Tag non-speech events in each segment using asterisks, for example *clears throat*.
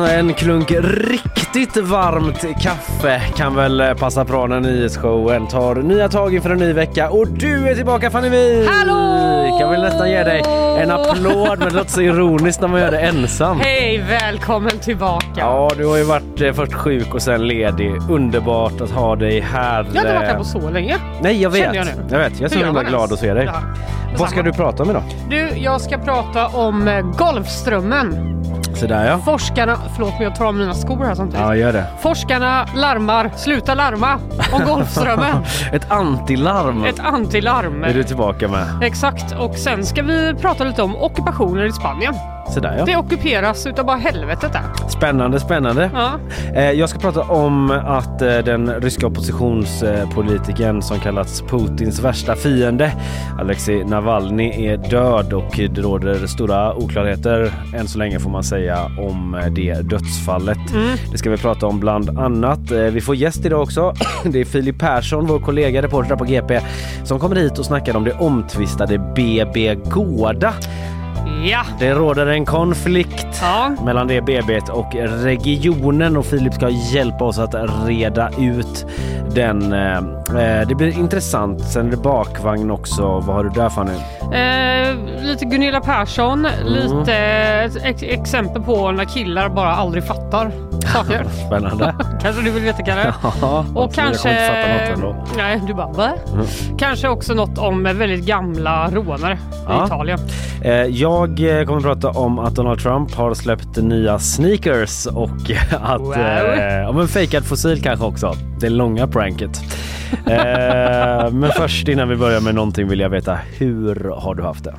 En klunk riktigt varmt kaffe kan väl passa bra när nyhetsshowen tar nya tag inför en ny vecka. Och du är tillbaka Fanny Wijk! Hallå! Kan väl nästan ge dig en applåd men det låter så ironiskt när man gör det ensam. Hej, välkommen tillbaka. Ja, du har ju varit eh, först sjuk och sen ledig. Underbart att ha dig här. Jag har inte varit här eh, på så länge. Nej, jag vet. Känner jag nu. Jag vet. Jag är så himla glad att se dig. Vad ska du prata om idag? Du, jag ska prata om eh, Golfströmmen. Så där ja. Forskarna, förlåt men jag tar av mina skor här samtidigt. Ja, gör det. Forskarna larmar, sluta larma om Golfströmmen. *laughs* Ett antilarm Ett antilarm. är du tillbaka med. Exakt, och sen ska vi prata lite om ockupationer i Spanien. Så där ja. Det ockuperas utav bara helvetet där. Spännande, spännande. Ja. Eh, Jag ska prata om att eh, den ryska oppositionspolitikern som kallats Putins värsta fiende, Alexei Navalny, är död och det råder stora oklarheter än så länge får man säga om eh, det dödsfallet. Det ska vi prata om bland annat. Vi får gäst idag också. *clears throat* Det är Filip Persson, vår kollega reporter på GP, som kommer hit och snackar om det omtvistade BB Gårda. Ja. Det råder en konflikt Ja. mellan det BB't och regionen och Filip ska hjälpa oss att reda ut den. eh, Det blir intressant. Sen är det bakvagn också. Vad har du där Fanny? Eh, lite Gunilla Persson, Mm. lite ett ex- exempel på när killar bara aldrig fattar saker. *laughs* Spännande. *laughs* kanske du vill veta Kalle? Ja, Och jag kommer kanske... inte fatta något ändå. Mm. Nej, du bara va? Kanske också något om väldigt gamla rånare Ja. i Italien. Eh, Jag eh, kommer att prata om att Donald Trump har släppt nya sneakers och *laughs* att... Wow. Eh, ja, men fejkad fossil kanske också. Det långa pranket. Eh, men först innan vi börjar med någonting vill jag veta hur har du haft det?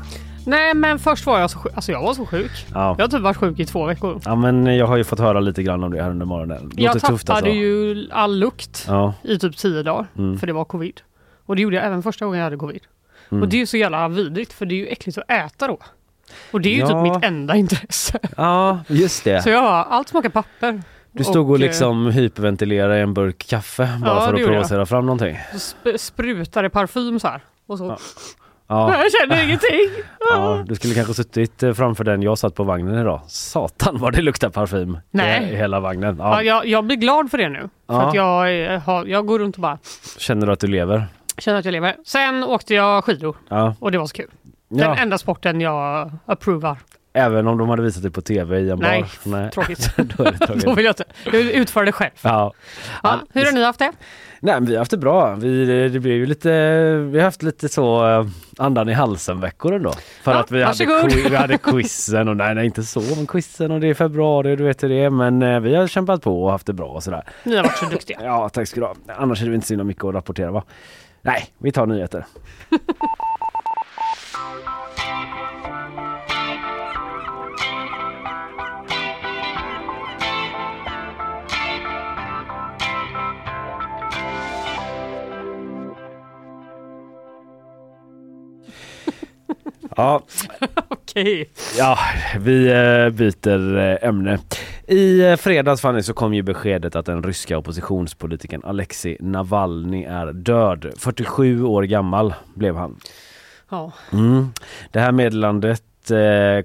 Nej, men först var jag så sjuk. Alltså jag var så sjuk. Ja. Jag har typ varit sjuk i två veckor. Ja men jag har ju fått höra lite grann om det här under morgonen. Det jag låter tappade tufft alltså. ju all lukt Ja. i typ tio dagar. Mm. För det var covid. Och det gjorde jag även första gången jag hade covid. Mm. Och det är ju så jävla vidrigt för det är ju äckligt att äta då. Och det är ju Ja. typ mitt enda *laughs* intresse. Ja, just det. Så jag har allt smakar papper. Du stod och eh, liksom hyperventilerade i en burk kaffe bara Ja, för att jag. provocera fram någonting. Så sp- sprutade parfym så här. Och så. Ja. *laughs* Jag känner ingenting. *laughs* Ja, du skulle kanske suttit eh, framför den jag satt på vagnen idag. Satan vad det luktar parfym Nej. i hela vagnen. Ja. Ja. jag, jag blir glad för det nu. För Ja. att jag, eh, har, jag går runt och bara Känner du att du lever? känner att jag lever. Sen åkte jag skidor Ja. och det var så kul. Den ja. enda sporten jag approvar. Även om de hade visat dig på tv i en Nej, bar? Nej, tråkigt. *laughs* Då är det tråkigt. Då vill jag inte. Jag vill utföra det själv. Ja. Ja, hur har ni haft det? Nej, men vi har haft det bra. Vi, det blev ju lite, vi har haft lite så eh, andan i halsen veckor ändå. För Ja, att vi hade, varsågod. vi hade *laughs* quizen och nej, nej inte så, men quizen och det är februari, du vet hur det är. Men eh, vi har kämpat på och haft det bra och sådär. Ni har varit så duktiga. *laughs* Ja, tack ska du ha. Annars är det inte så mycket att rapportera va? Nej, vi tar nyheter. Ja, *laughs* Okej. Ja, vi eh, byter eh, ämne. I eh, fredags Fanny så kom ju beskedet att den ryska oppositionspolitikern Alexei Navalny är död. 47 år gammal blev han. Ja. Mm. Det här meddelandet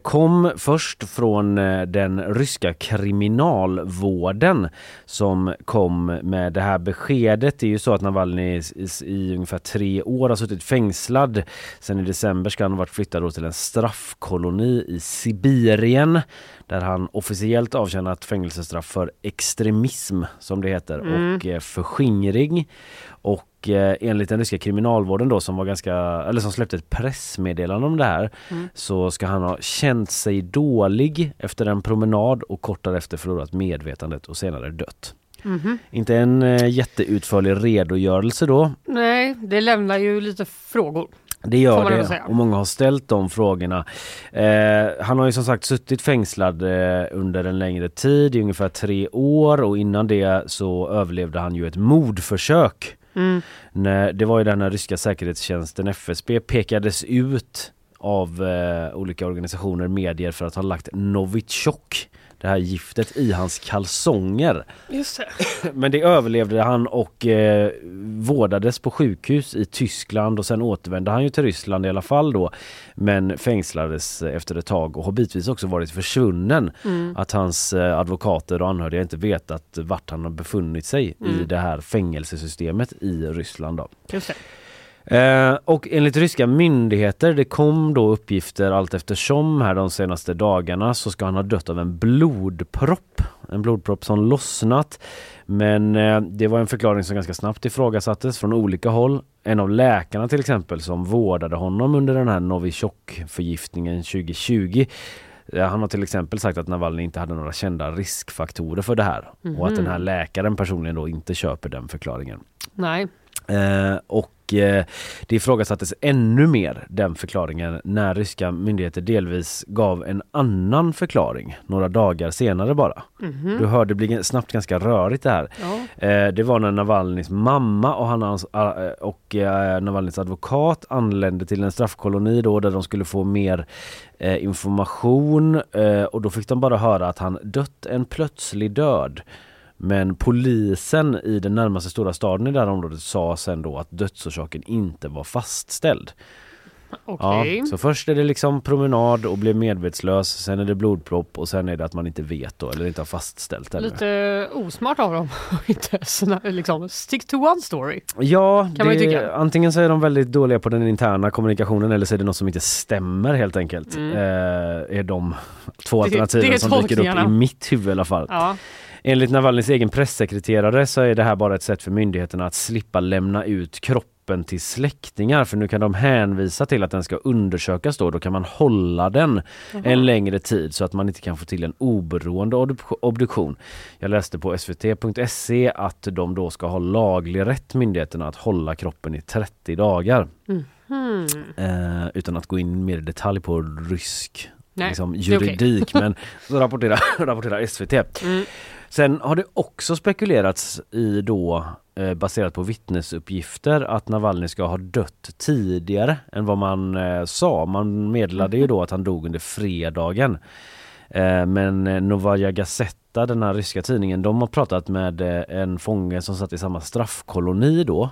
kom först från eh, den ryska kriminalvården som kom med det här beskedet. Det är ju så att Navalny i, ungefär tre år har suttit fängslad. Sen i december ska han ha varit flyttad till en straffkoloni i Sibirien där han officiellt avtjänat fängelsestraff för extremism som det heter och eh, förskingring. Och eh, enligt den ryska kriminalvården då som var ganska, eller som släppte ett pressmeddelande om det här så ska han ha känt sig dålig efter en promenad och kort därefter förlorat medvetandet och senare dött. Inte en eh, jätteutförlig redogörelse då. Nej, det lämnar ju lite frågor. Det gör det och många har ställt de frågorna. Eh, han har ju som sagt suttit fängslad eh, under en längre tid, i ungefär tre år och innan det så överlevde han ju ett mordförsök. Mm. När, det var ju den när ryska säkerhetstjänsten FSB pekades ut av eh, olika organisationer, medier för att ha lagt Novichok, det här giftet, i hans kalsonger. Just det. *laughs* Men det överlevde han och eh, vårdades på sjukhus i Tyskland och sen återvände han ju till Ryssland i alla fall då. Men fängslades efter ett tag och har bitvis också varit försvunnen. Att hans eh, advokater och anhöriga inte vetat vart han har befunnit sig i det här fängelsesystemet i Ryssland. Då. Just det. Eh, och enligt ryska myndigheter, det kom då uppgifter allt eftersom här de senaste dagarna så ska han ha dött av en blodpropp. En blodpropp som lossnat. Men eh, det var en förklaring som ganska snabbt ifrågasattes från olika håll. En av läkarna till exempel som vårdade honom under den här Novichok-förgiftningen 2020 eh, han har till exempel sagt att Navalny inte hade några kända riskfaktorer för det här och att den här läkaren personligen då inte köper den förklaringen. Nej. Eh, och eh, det ifrågasattes ännu mer den förklaringen när ryska myndigheter delvis gav en annan förklaring några dagar senare bara. Du hör det blir snabbt ganska rörigt det här. Ja. Eh, det var när Navalnys mamma och, han, hans- och Navalnys advokat anlände till en straffkoloni då där de skulle få mer information och då fick de bara höra att han dött en plötslig död. Men polisen i den närmaste stora staden i det här området sa sen då att dödsorsaken inte var fastställd. Okej. Ja, så först är det liksom promenad och blev medvetslös, sen är det blodpropp och sen är det att man inte vet då eller inte har fastställt ännu. Lite osmart av dem. *laughs* Inte liksom, stick to one story. Ja, Kan det, tycka. antingen så är de väldigt dåliga på den interna kommunikationen eller så är det något som inte stämmer helt enkelt. Eh, är de två Mm. Det- alternativen det som dyker upp i mitt huvud i alla fall. Ja. Enligt Navalnys egen pressekreterare så är det här bara ett sätt för myndigheterna att slippa lämna ut kroppen till släktingar för nu kan de hänvisa till att den ska undersökas då. Då kan man hålla den en längre tid så att man inte kan få till en oberoende obdu- obduktion. Jag läste på svt.se att de då ska ha laglig rätt myndigheterna att hålla kroppen i 30 dagar. Eh, utan att gå in mer i detalj på rysk Nej, liksom, juridik men *laughs* så rapporterar, rapporterar SVT. Mm. Sen har det också spekulerats i då eh, baserat på vittnesuppgifter att Navalny ska ha dött tidigare än vad man eh, sa. Man meddelade ju då att han dog under fredagen. Eh, men Novaja Gazeta, den här ryska tidningen, de har pratat med en fånge som satt i samma straffkoloni då.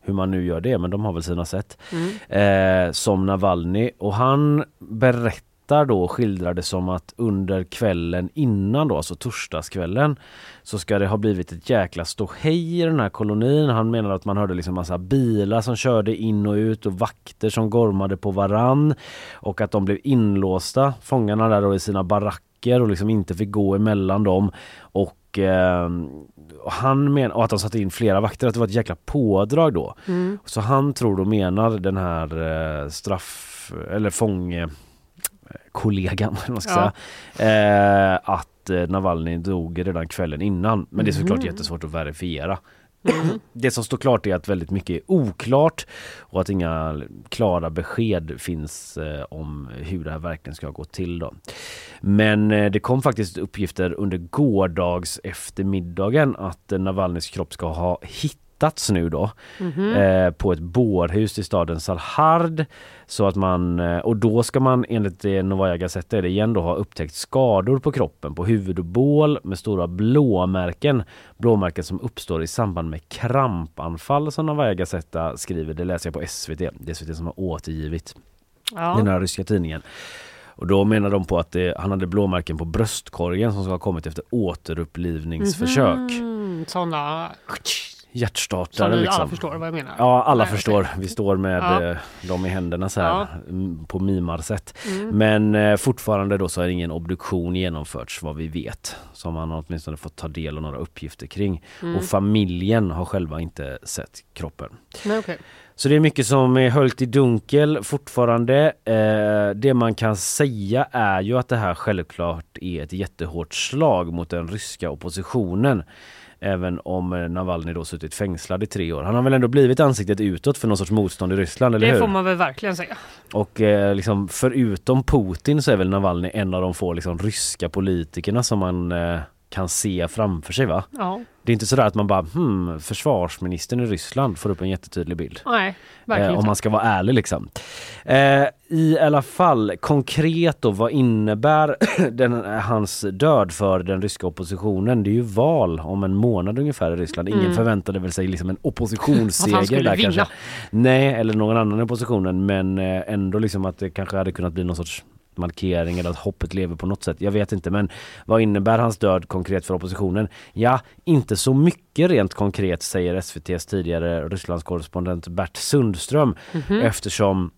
Hur man nu gör det, men de har väl sina sätt. Eh, som Navalny och han berättar då och skildrar det som att under kvällen innan då, alltså torsdagskvällen så ska det ha blivit ett jäkla ståhej i den här kolonin. Han menar att man hörde liksom massa bilar som körde in och ut och vakter som gormade på varann och att de blev inlåsta, fångarna där då i sina baracker och liksom inte fick gå emellan dem och eh, och han menar, och att de satte in flera vakter, att det var ett jäkla pådrag då. Så han tror och menar den här eh, straff eller fånge kollegan, *laughs* man ska säga, eh, att eh, Navalny dog redan kvällen innan. Men det är såklart jättesvårt att verifiera. *clears throat* Det som står klart är att väldigt mycket är oklart och att inga klara besked finns eh, om hur det här verkligen ska gå till. Då. Men eh, det kom faktiskt uppgifter under gårdags eftermiddagen att Navalnys kropp ska ha hittats hittats nu då eh, på ett bårhus i staden Salhard. Så att man, eh, och då ska man enligt det Novaya Gazeta är det igen då ha upptäckt skador på kroppen på huvud och bål med stora blåmärken. Blåmärken som uppstår i samband med krampanfall som Novaya Gazeta skriver. Det läser jag på SVT. Det är SVT som har återgivit Ja. den här ryska tidningen. Och då menar de på att det, han hade blåmärken på bröstkorgen som ska ha kommit efter återupplivningsförsök. Mm, sådana Hjärtstartare som vi liksom. alla förstår vad jag menar. Ja, alla Nej, förstår. Vi står med Ja. eh, dem i händerna så här Ja. på mimarsätt. Mm. Men eh, fortfarande då så har ingen obduktion genomförts vad vi vet. Som man har åtminstone fått ta del av några uppgifter kring. Mm. Och familjen har själva inte sett kroppen. Nej, okej. Så det är mycket som är höljt i dunkel fortfarande. Eh, det man kan säga är ju att det här självklart är ett jättehårt slag mot den ryska oppositionen. Även om eh, Navalny då suttit fängslad i tre år. Han har väl ändå blivit ansiktet utåt för någon sorts motstånd i Ryssland, eller Det hur? får man väl verkligen säga. Och eh, liksom, förutom Putin så är väl Navalny en av de få liksom, ryska politikerna som man eh, kan se framför sig va? Ja. Det är inte sådär att man bara hmm, försvarsministern i Ryssland får upp en jättetydlig bild. Nej, verkligen Eh, om man ska vara ärlig liksom. Eh, I alla fall konkret då, vad innebär *clears throat* den, hans död för den ryska oppositionen? Det är ju val om en månad ungefär i Ryssland. Ingen Mm. förväntade väl sig liksom en oppositionsseger *laughs* där vinna. kanske. Nej, eller någon annan i oppositionen men eh, ändå liksom att det kanske hade kunnat bli någon sorts markering eller att hoppet lever på något sätt. Jag vet inte men vad innebär hans död konkret för oppositionen? Ja, inte så mycket rent konkret säger SVTs tidigare Rysslandskorrespondent Bert Sundström Mhm. eftersom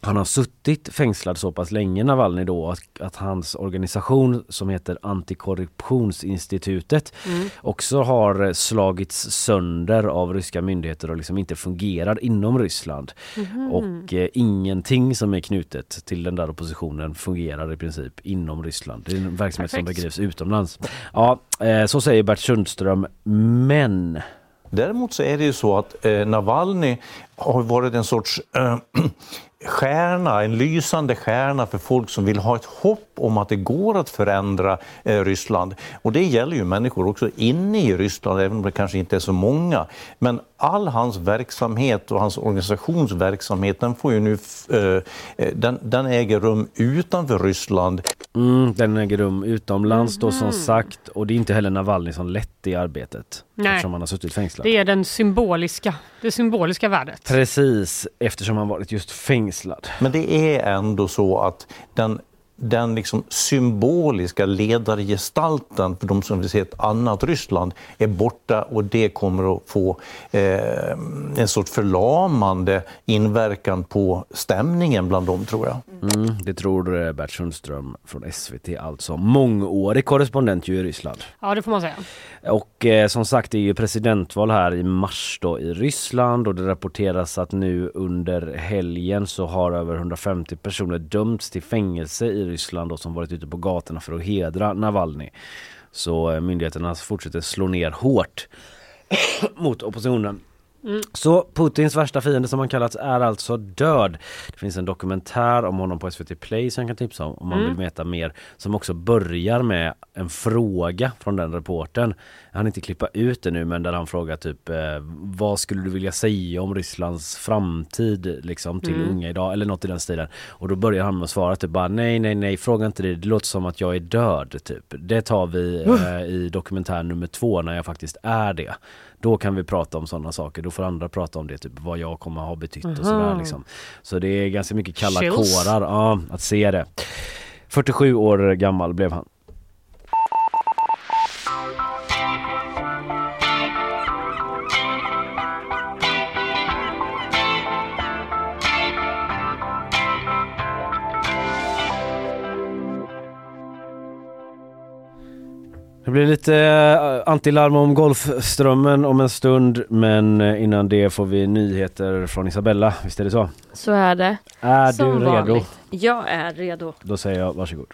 han har suttit fängslad så pass länge Navalny då att, att hans organisation som heter Antikorruptionsinstitutet Mm. också har slagits sönder av ryska myndigheter och liksom inte fungerar inom Ryssland. Mhm. Och eh, ingenting som är knutet till den där oppositionen fungerar i princip inom Ryssland. Det är en verksamhet som Perfekt. bedrivs utomlands. Ja, eh, så säger Bert Sundström. Men Däremot så är det ju så att eh, Navalny har varit en sorts eh, *clears throat* stjärna, en lysande stjärna för folk som vill ha ett hopp om att det går att förändra eh, Ryssland. Och det gäller ju människor också inne i Ryssland, även om det kanske inte är så många. Men all hans verksamhet och hans organisations verksamhet, den får ju nu, eh, eh, den, den äger rum utanför Ryssland mm, den äger rum utomlands då som sagt och det är inte heller Navalny som lett i arbetet. Nej. Eftersom han har suttit fängslad. Det är den symboliska, det symboliska värdet. Precis, eftersom han varit just fängslad. Men det är ändå så att den, den liksom symboliska ledargestalten för de som vill se ett annat Ryssland är borta och det kommer att få eh, en sorts förlamande inverkan på stämningen bland dem tror jag. Mm, det tror eh, Bert Sundström från SVT alltså. Mångårig korrespondent ju i Ryssland. Ja, det får man säga. Och eh, som sagt det är ju presidentval här i mars då i Ryssland och det rapporteras att nu under helgen så har över 150 personer dömts till fängelse i Ryssland då, som varit ute på gatorna för att hedra Navalny. Så eh, myndigheterna fortsätter slå ner hårt *coughs* mot oppositionen. Så Putins värsta fiende som han kallats är alltså död. Det finns en dokumentär om honom på SVT Play som jag kan tipsa om om man Mm. vill veta mer. Som också börjar med en fråga från den reporten. Hann inte klippa ut det nu men där han frågar typ eh, vad skulle du vilja säga om Rysslands framtid liksom till Mm. unga idag eller något i den stilen. Och då börjar han med att svara typ bara nej nej nej fråga inte det. Det låter som att jag är död typ. Det tar vi eh, i dokumentär nummer två när jag faktiskt är det. Då kan vi prata om sådana saker. Då får andra prata om det, typ vad jag kommer ha betytt och sådär liksom. Så det är ganska mycket kalla Chills. kårar ja, att se det. 47 år gammal blev han. Det blir lite eh, antilarm om Golfströmmen om en stund men eh, innan det får vi nyheter från Isabella, visst är det så? Så är det. Är Som du redo? vanligt. Jag är redo. Då säger jag varsågod.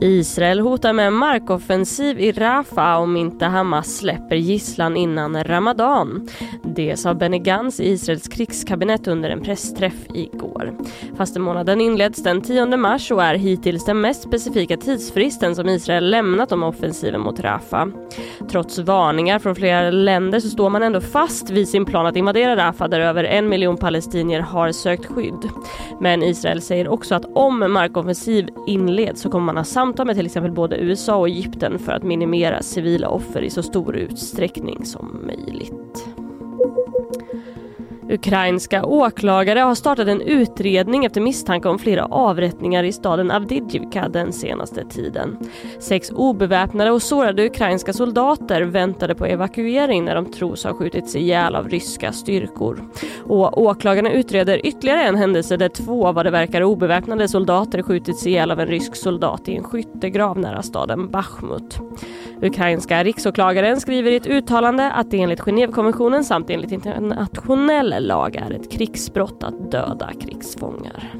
Israel hotar med markoffensiv i Rafah om inte Hamas släpper gisslan innan Ramadan. Det sa Benny Gantz i Israels krigskabinett under en pressträff igår. Fastemånaden inleds den 10 mars och är hittills den mest specifika tidsfristen som Israel lämnat om offensiven mot Rafah. Trots varningar från flera länder så står man ändå fast vid sin plan att invadera Rafah där över en miljon palestinier har sökt skydd. Men Israel säger också att om markoffensiv inleds så kommer man ha samtal med till exempel både USA och Egypten för att minimera civila offer i så stor utsträckning som möjligt. Ukrainska åklagare har startat en utredning efter misstanke om flera avrättningar i staden Avdijivka den senaste tiden. Sex obeväpnade och sårade ukrainska soldater väntade på evakuering när de tros ha skjutits ihjäl av ryska styrkor. Och åklagarna utreder ytterligare en händelse där två vad det verkar obeväpnade soldater skjutits ihjäl av en rysk soldat i en skyttegrav nära staden Bachmut. Ukrainska riksåklagaren skriver i ett uttalande att det enligt Genèvekonventionen samt enligt internationell lag är ett krigsbrott att döda krigsfångar.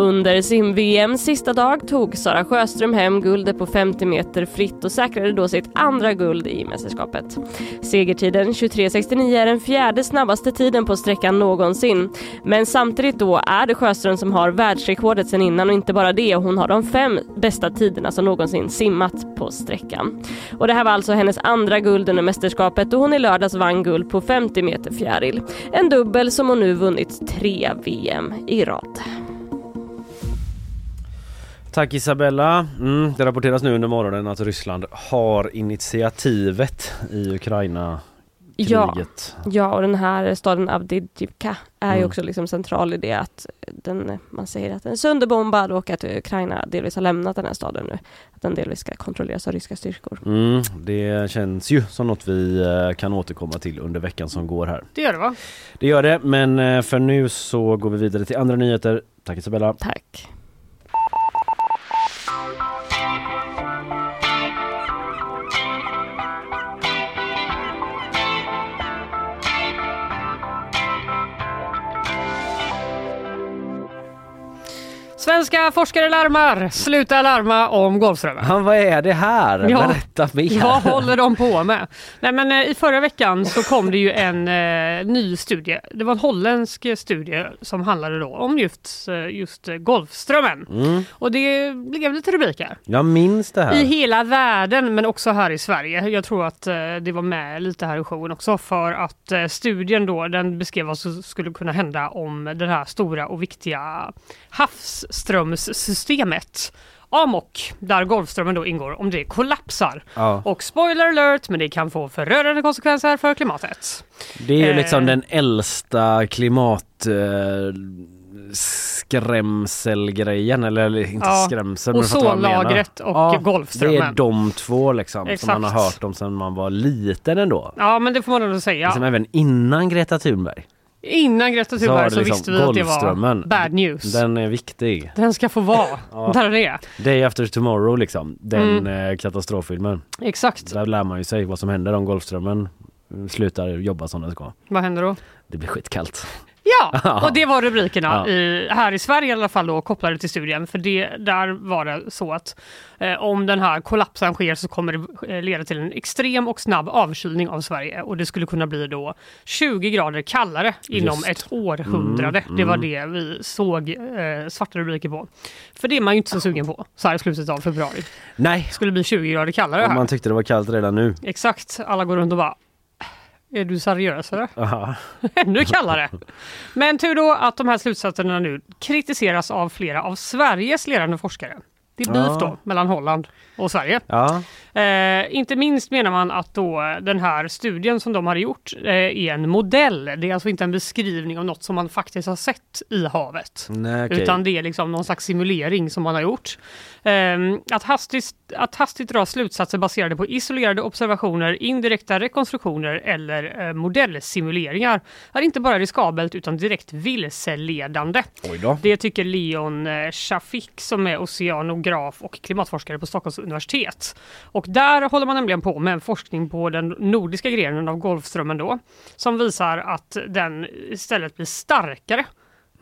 Under sim-VMs sista dag tog Sara Sjöström hem guldet på 50 meter fritt och säkrade då sitt andra guld i mästerskapet. Segertiden 23.69 är den fjärde snabbaste tiden på sträckan någonsin. Men samtidigt då är det Sjöström som har världsrekordet sen innan och inte bara det, hon har de fem bästa tiderna som någonsin simmat på sträckan. Och det här var alltså hennes andra guld under mästerskapet och hon i lördags vann guld på 50 meter fjäril. En dubbel som hon nu vunnit tre VM i rad. Tack Isabella. Mm, det rapporteras nu under morgonen att Ryssland har initiativet i Ukraina Ja, ja, och den här staden Avdiivka är mm. ju också liksom central i det att den, man säger att den är sönderbombad och att Ukraina delvis har lämnat den här staden nu. Att den delvis ska kontrolleras av ryska styrkor. Mm, det känns ju som något vi eh, kan återkomma till under veckan som går här. Det gör det va? Det gör det, men eh, för nu så går vi vidare till andra nyheter. Tack Isabella. Tack. Svenska forskare larmar! Sluta larma om Golfströmmen. Han, vad är det här? Ja. Berätta mer. Vad håller de på med? Nej, men, eh, I förra veckan så kom det ju en eh, ny studie. Det var en holländsk studie som handlade då om just, eh, just Golfströmmen. Mm. Och det blev lite rubriker. Jag minns det här. I hela världen men också här i Sverige. Jag tror att eh, det var med lite här i showen också för att eh, studien då den beskrev vad som skulle kunna hända om den här stora och viktiga havs Golfströmssystemet. Amok, där Golfströmmen då ingår, om det kollapsar. Ja. Och spoiler alert, men det kan få förödande konsekvenser för klimatet. Det är ju eh. liksom den äldsta klimat... Eh, skrämselgrejen eller inte ja, skrämsel men Ozonlagret och ja, Golfströmmen. Det är de två liksom Exakt. som man har hört om sedan man var liten ändå. Ja men det får man nog säga. Liksom även innan Greta Thunberg. Innan Greta Thunberg så, så liksom visste vi att det var bad news. Den är viktig. Den ska få vara *laughs* ja. där den är. Day after tomorrow liksom. Den mm. Eh, katastroffilmen. Exakt. Där lär man ju sig vad som händer om Golfströmmen slutar jobba som den ska. Vad händer då? Det blir skitkallt. *laughs* Ja, och det var rubrikerna i, här i Sverige i alla fall då kopplade till studien. För det, där var det så att eh, om den här kollapsen sker så kommer det eh, leda till en extrem och snabb avkylning av Sverige och det skulle kunna bli då 20 grader kallare inom Just. ett århundrade. Mm, det var mm. det vi såg eh, svarta rubriker på. För det är man ju inte så sugen på så här i slutet av februari. Nej. Det skulle bli 20 grader kallare här. Man tyckte det var kallt redan nu. Exakt, alla går runt och bara är du seriös eller? Ännu *laughs* kallare. Men tur då att de här slutsatserna nu kritiseras av flera av Sveriges ledande forskare. Det är beef då mellan Holland och Sverige. Ja. Eh, inte minst menar man att då den här studien som de har gjort eh, är en modell. Det är alltså inte en beskrivning av något som man faktiskt har sett i havet. Nej, okay. Utan det är liksom någon slags simulering som man har gjort. Eh, att, hastigt, att hastigt dra slutsatser baserade på isolerade observationer, indirekta rekonstruktioner eller eh, modellsimuleringar är inte bara riskabelt utan direkt vilseledande. Det tycker Leon eh, Shafik som är oceanograf och klimatforskare på Stockholms universitet. Och där håller man nämligen på med en forskning på den nordiska grenen av Golfströmmen då, som visar att den istället blir starkare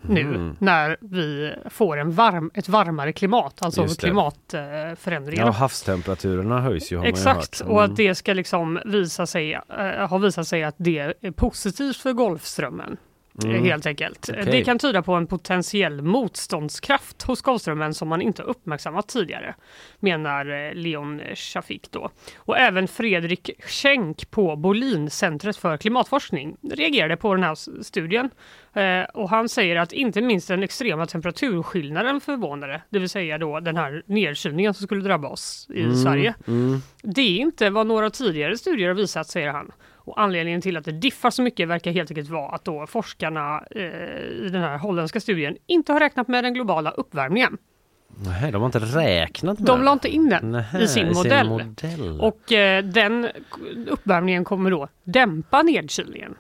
nu Mm. när vi får en varm, ett varmare klimat, alltså klimatförändringar. Ja, havstemperaturerna höjs ju har Exakt, ju och att det ska liksom visa sig, eh, har visat sig att det är positivt för Golfströmmen. Eh, Mm. Helt enkelt. Okej. Det kan tyda på en potentiell motståndskraft hos Golfströmmen som man inte uppmärksammat tidigare, menar eh, Leon Shafik då. Och även Fredrik Schenk på Bohlin-centret för klimatforskning reagerade på den här studien. Eh, och han säger att inte minst den extrema temperaturskillnaden förvånade, det vill säga då den här nedkylningen som skulle drabba oss i Mm, Sverige. mm. Det är inte vad några tidigare studier har visat, säger han. Och anledningen till att det diffar så mycket verkar helt enkelt vara att då forskarna eh, i den här holländska studien inte har räknat med den globala uppvärmningen. Nej, de har inte räknat med De la inte in den Nähä, i sin modell. modell. Och eh, den uppvärmningen kommer då dämpa nedkylningen,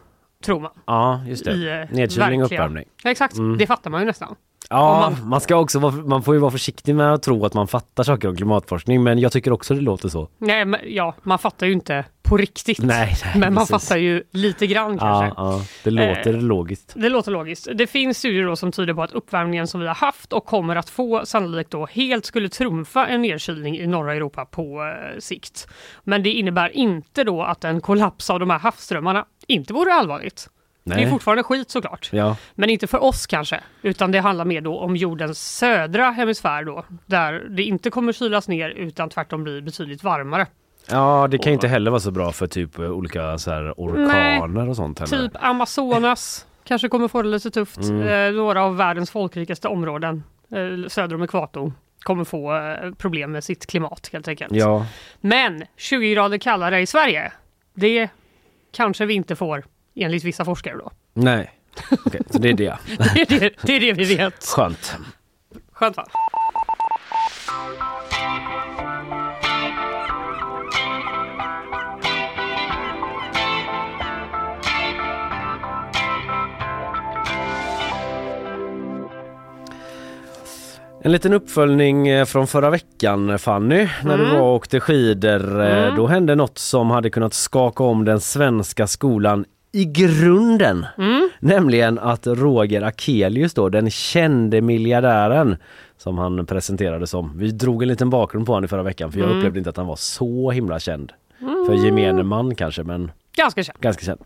tror man. Ja, just det. i, eh, Nedkylning och uppvärmning. Ja, exakt, Mm. det fattar man ju nästan. Ja, Om man... ska också vara, man får ju vara försiktig med att tro att man fattar saker om klimatforskning men jag tycker också det låter så. Nej, men, ja, man fattar ju inte på riktigt. Nej, nej, men man precis. fattar ju lite grann kanske. Ja, ja, det låter Eh, logiskt. Det låter logiskt. Det finns studier då som tyder på att uppvärmningen som vi har haft och kommer att få sannolikt då helt skulle trumfa en nedkylning i norra Europa på eh, sikt. Men det innebär inte då att en kollaps av de här havsströmmarna inte vore allvarligt. Det är Nej. fortfarande skit såklart. Ja. Men inte för oss kanske, utan det handlar mer då om jordens södra hemisfär då, där det inte kommer kylas ner utan tvärtom blir betydligt varmare. ja, det kan ju inte heller vara så bra för typ eh, olika så här orkaner och sånt heller. Typ Amazonas *laughs* kanske kommer få det lite tufft. Mm. Eh, några av världens folkrikaste områden eh, söder om ekvatorn kommer få eh, problem med sitt klimat helt enkelt. Ja, Men 20 grader kallare i Sverige, det kanske vi inte får enligt vissa forskare då. nej. Okej, så det är det. *laughs* Det är det, det, är det vi vet. Skönt. Skönt va? En liten uppföljning eh, från förra veckan Fanny, när du Mm. var och åkte skidor. Eh, Mm. Då hände något som hade kunnat skaka om den svenska skolan i grunden. Mm. Nämligen att Roger Akelius då, den kände miljardären som han presenterade som. Vi drog en liten bakgrund på honom i förra veckan för jag Mm. upplevde inte att han var så himla känd. För gemene man kanske men Ganska känt. ganska känd.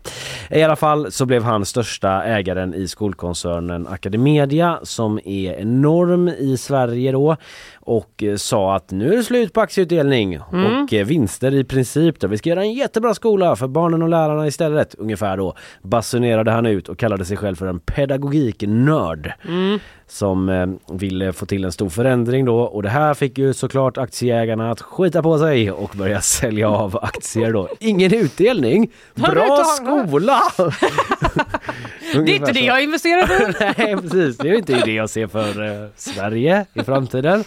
I alla fall så blev han största ägaren i skolkoncernen Academedia som är enorm i Sverige då och eh, sa att nu är det slut på aktieutdelning Mm. och eh, vinster i princip. Då. Vi ska göra en jättebra skola för barnen och lärarna istället ungefär då basunerade han ut och kallade sig själv för en pedagogiknörd Mm. som eh, ville få till en stor förändring då och det här fick ju såklart aktieägarna att skita på sig och börja sälja av aktier då. Ingen utdelning, bra skola! *laughs* *laughs* Det är inte det jag investerar i. *laughs* Nej precis, det är inte det jag ser för eh, Sverige i framtiden.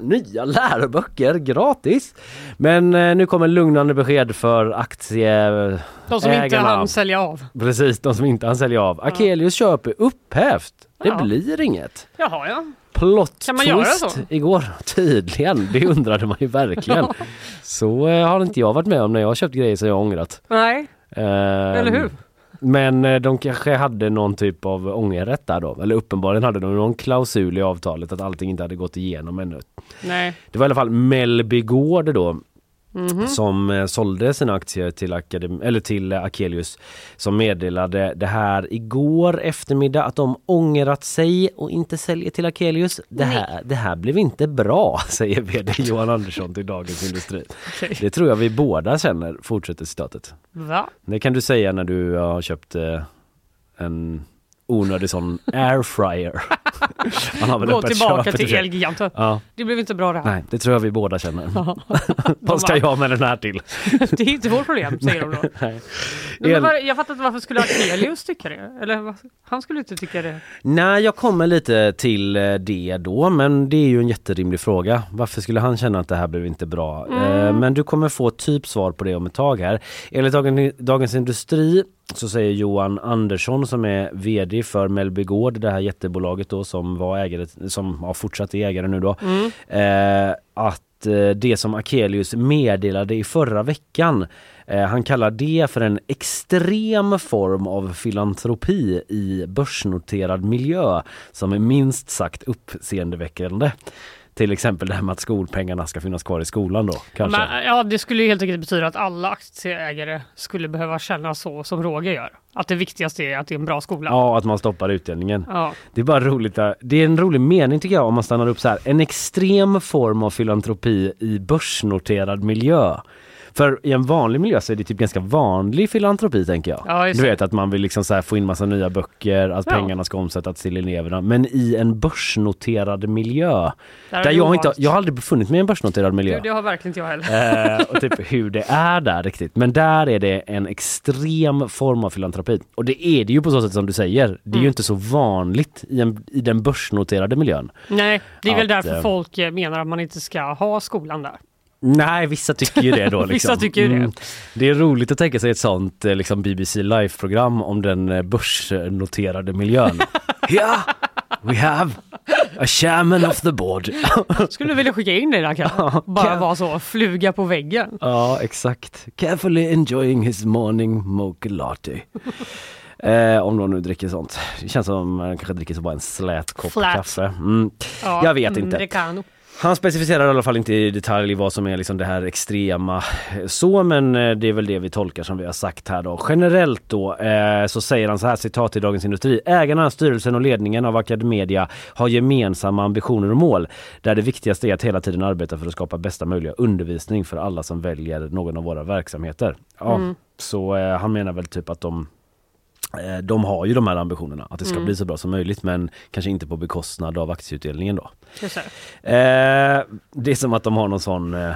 Nya läroböcker gratis! Men eh, nu kommer lugnande besked för aktieägarna. De som inte hann sälja av. Precis, de som inte hann sälja av. Akelius köp är upphävt. Det Ja. blir inget. Jaha ja. Plot Kan man göra twist så? igår. *laughs* Tydligen, det undrade man ju verkligen. *laughs* Så eh, har inte jag varit med om när jag har köpt grejer som jag ångrat. Nej, Ehm, eller hur? Men eh, de kanske hade någon typ av ångerrätt där då. Eller uppenbarligen hade de någon klausul i avtalet att allting inte hade gått igenom ännu. Nej. Det var i alla fall Mellby Gård då Mhm. som eh, sålde sina aktier till, Akadem- eller till eh, Akelius som meddelade det här igår eftermiddag att de ångrat sig och inte säljer till Akelius. Det här, det här blev inte bra, *laughs* säger vd Johan Andersson till Dagens Industri. Okej. Det tror jag vi båda känner, fortsätter citatet. Va? Det kan du säga när du har köpt eh, en onödig sån airfryer. Han *laughs* har väl Gå tillbaka till. Elgiganten. Ja. Det blev inte bra det här. Nej, det tror jag vi båda känner. *laughs* Vad ska jag med den här till? *laughs* det är inte vårt problem, säger de då. Nej. Nej, El- var, jag fattar inte varför skulle Akelius tycka det? Eller han skulle inte tycka det. Nej, jag kommer lite till eh, det då, men det är ju en jätterimlig fråga. Varför skulle han känna att det här blev inte bra? Mm. Eh, Men du kommer få typ svar på det om ett tag här. Enligt Dagen- Dagens Industri så säger Johan Andersson som är VD för Mellby Gård, det här jättebolaget då som var ägare, som har fortsatt är ägare nu då. Mm. Eh, att eh, det som Akelius meddelade i förra veckan eh, han kallar det för en extrem form av filantropi i börsnoterad miljö som är minst sagt uppseendeväckande. Till exempel det här med att skolpengarna ska finnas kvar i skolan då kanske. Men, ja, det skulle helt enkelt betyda att alla aktieägare skulle behöva känna så som Roger gör. Att det viktigaste är att det är en bra skola. Ja, att man stoppar utdelningen. Ja. Det är bara roligt. Det är en rolig mening tycker jag om man stannar upp så här. En extrem form av filantropi i börsnoterad miljö. För i en vanlig miljö så är det typ ganska vanlig filantropi tänker jag. Ja, du vet att man vill liksom så få in massa nya böcker, att Ja. pengarna ska omsättas till eleverna. Men i en börsnoterad miljö. Där jag, inte, jag har aldrig befunnit mig i en börsnoterad miljö. Det, har verkligen inte jag heller. Eh, och typ hur det är där riktigt. Men där är det en extrem form av filantropi. Och det är det ju på så sätt som du säger. Det är Mm. ju inte så vanligt i, en, i den börsnoterade miljön. Nej, det är väl Att, därför eh, folk menar att man inte ska ha skolan där. Nej, vissa tycker ju det då. *laughs* Liksom. Vissa tycker ju det. det är roligt att tänka sig ett sånt eh, liksom BBC Live-program om den eh, börsnoterade miljön. *laughs* ja, we have a chairman of the board. *laughs* Skulle du vilja skicka in det där kanske? Bara vara så, fluga på väggen. Ja, exakt. Carefully enjoying his morning mocha latte. Eh, om någon nu dricker sånt. Det känns som man kanske dricker så bara en slät kopp Flat. kaffe. Mm. Ja, Jag vet mm, inte. Han specificerar i alla fall inte i detalj vad som är liksom det här extrema så men eh, det är väl det vi tolkar som vi har sagt här då. Generellt då eh, så säger han så här citat i Dagens Industri. Ägarna, styrelsen och ledningen av Academedia har gemensamma ambitioner och mål där det viktigaste är att hela tiden arbeta för att skapa bästa möjliga undervisning för alla som väljer någon av våra verksamheter. Ja, Mm. Så eh, han menar väl typ att de de har ju de här ambitionerna att det ska Mm. bli så bra som möjligt men kanske inte på bekostnad av aktieutdelningen då. Det. Eh, det är som att de har någon sån eh,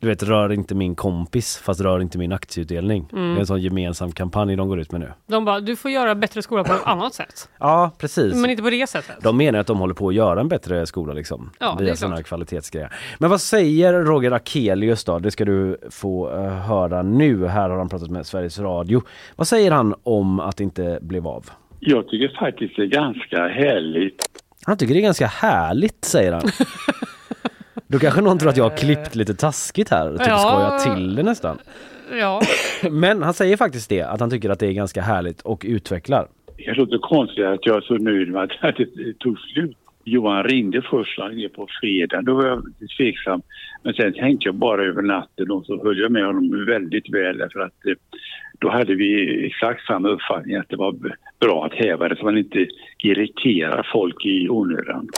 du vet, rör inte min kompis fast rör inte min aktieutdelning. Mm. Det är en sån gemensam kampanj de går ut med nu. De bara, du får göra bättre skola på ett annat sätt. Ja, precis. Men inte på det sättet. De menar att de håller på att göra en bättre skola liksom. Ja, det är via sådana här kvalitetsgrejer. Men vad säger Roger Akelius då? Det ska du få eh, höra nu. Här har han pratat med Sveriges Radio. Vad säger han om att det inte blev av? Jag tycker faktiskt det är ganska härligt. Han tycker det är ganska härligt, säger han. *laughs* Då kanske någon tror att jag har klippt lite taskigt här, typ Ja. skojat till det nästan. Ja, *laughs* Men han säger faktiskt det, att han tycker att det är ganska härligt och utvecklar. Det låter konstigt att jag är så nöjd med att *laughs* att det tog slut. Johan ringde först han på fredag. Då var jag lite tveksam. Men sen tänkte jag bara över natten och så höll jag med honom väldigt väl därför att eh, då hade vi exakt samma uppfattning att det var bra att häva det så man inte irriterar folk i onödan.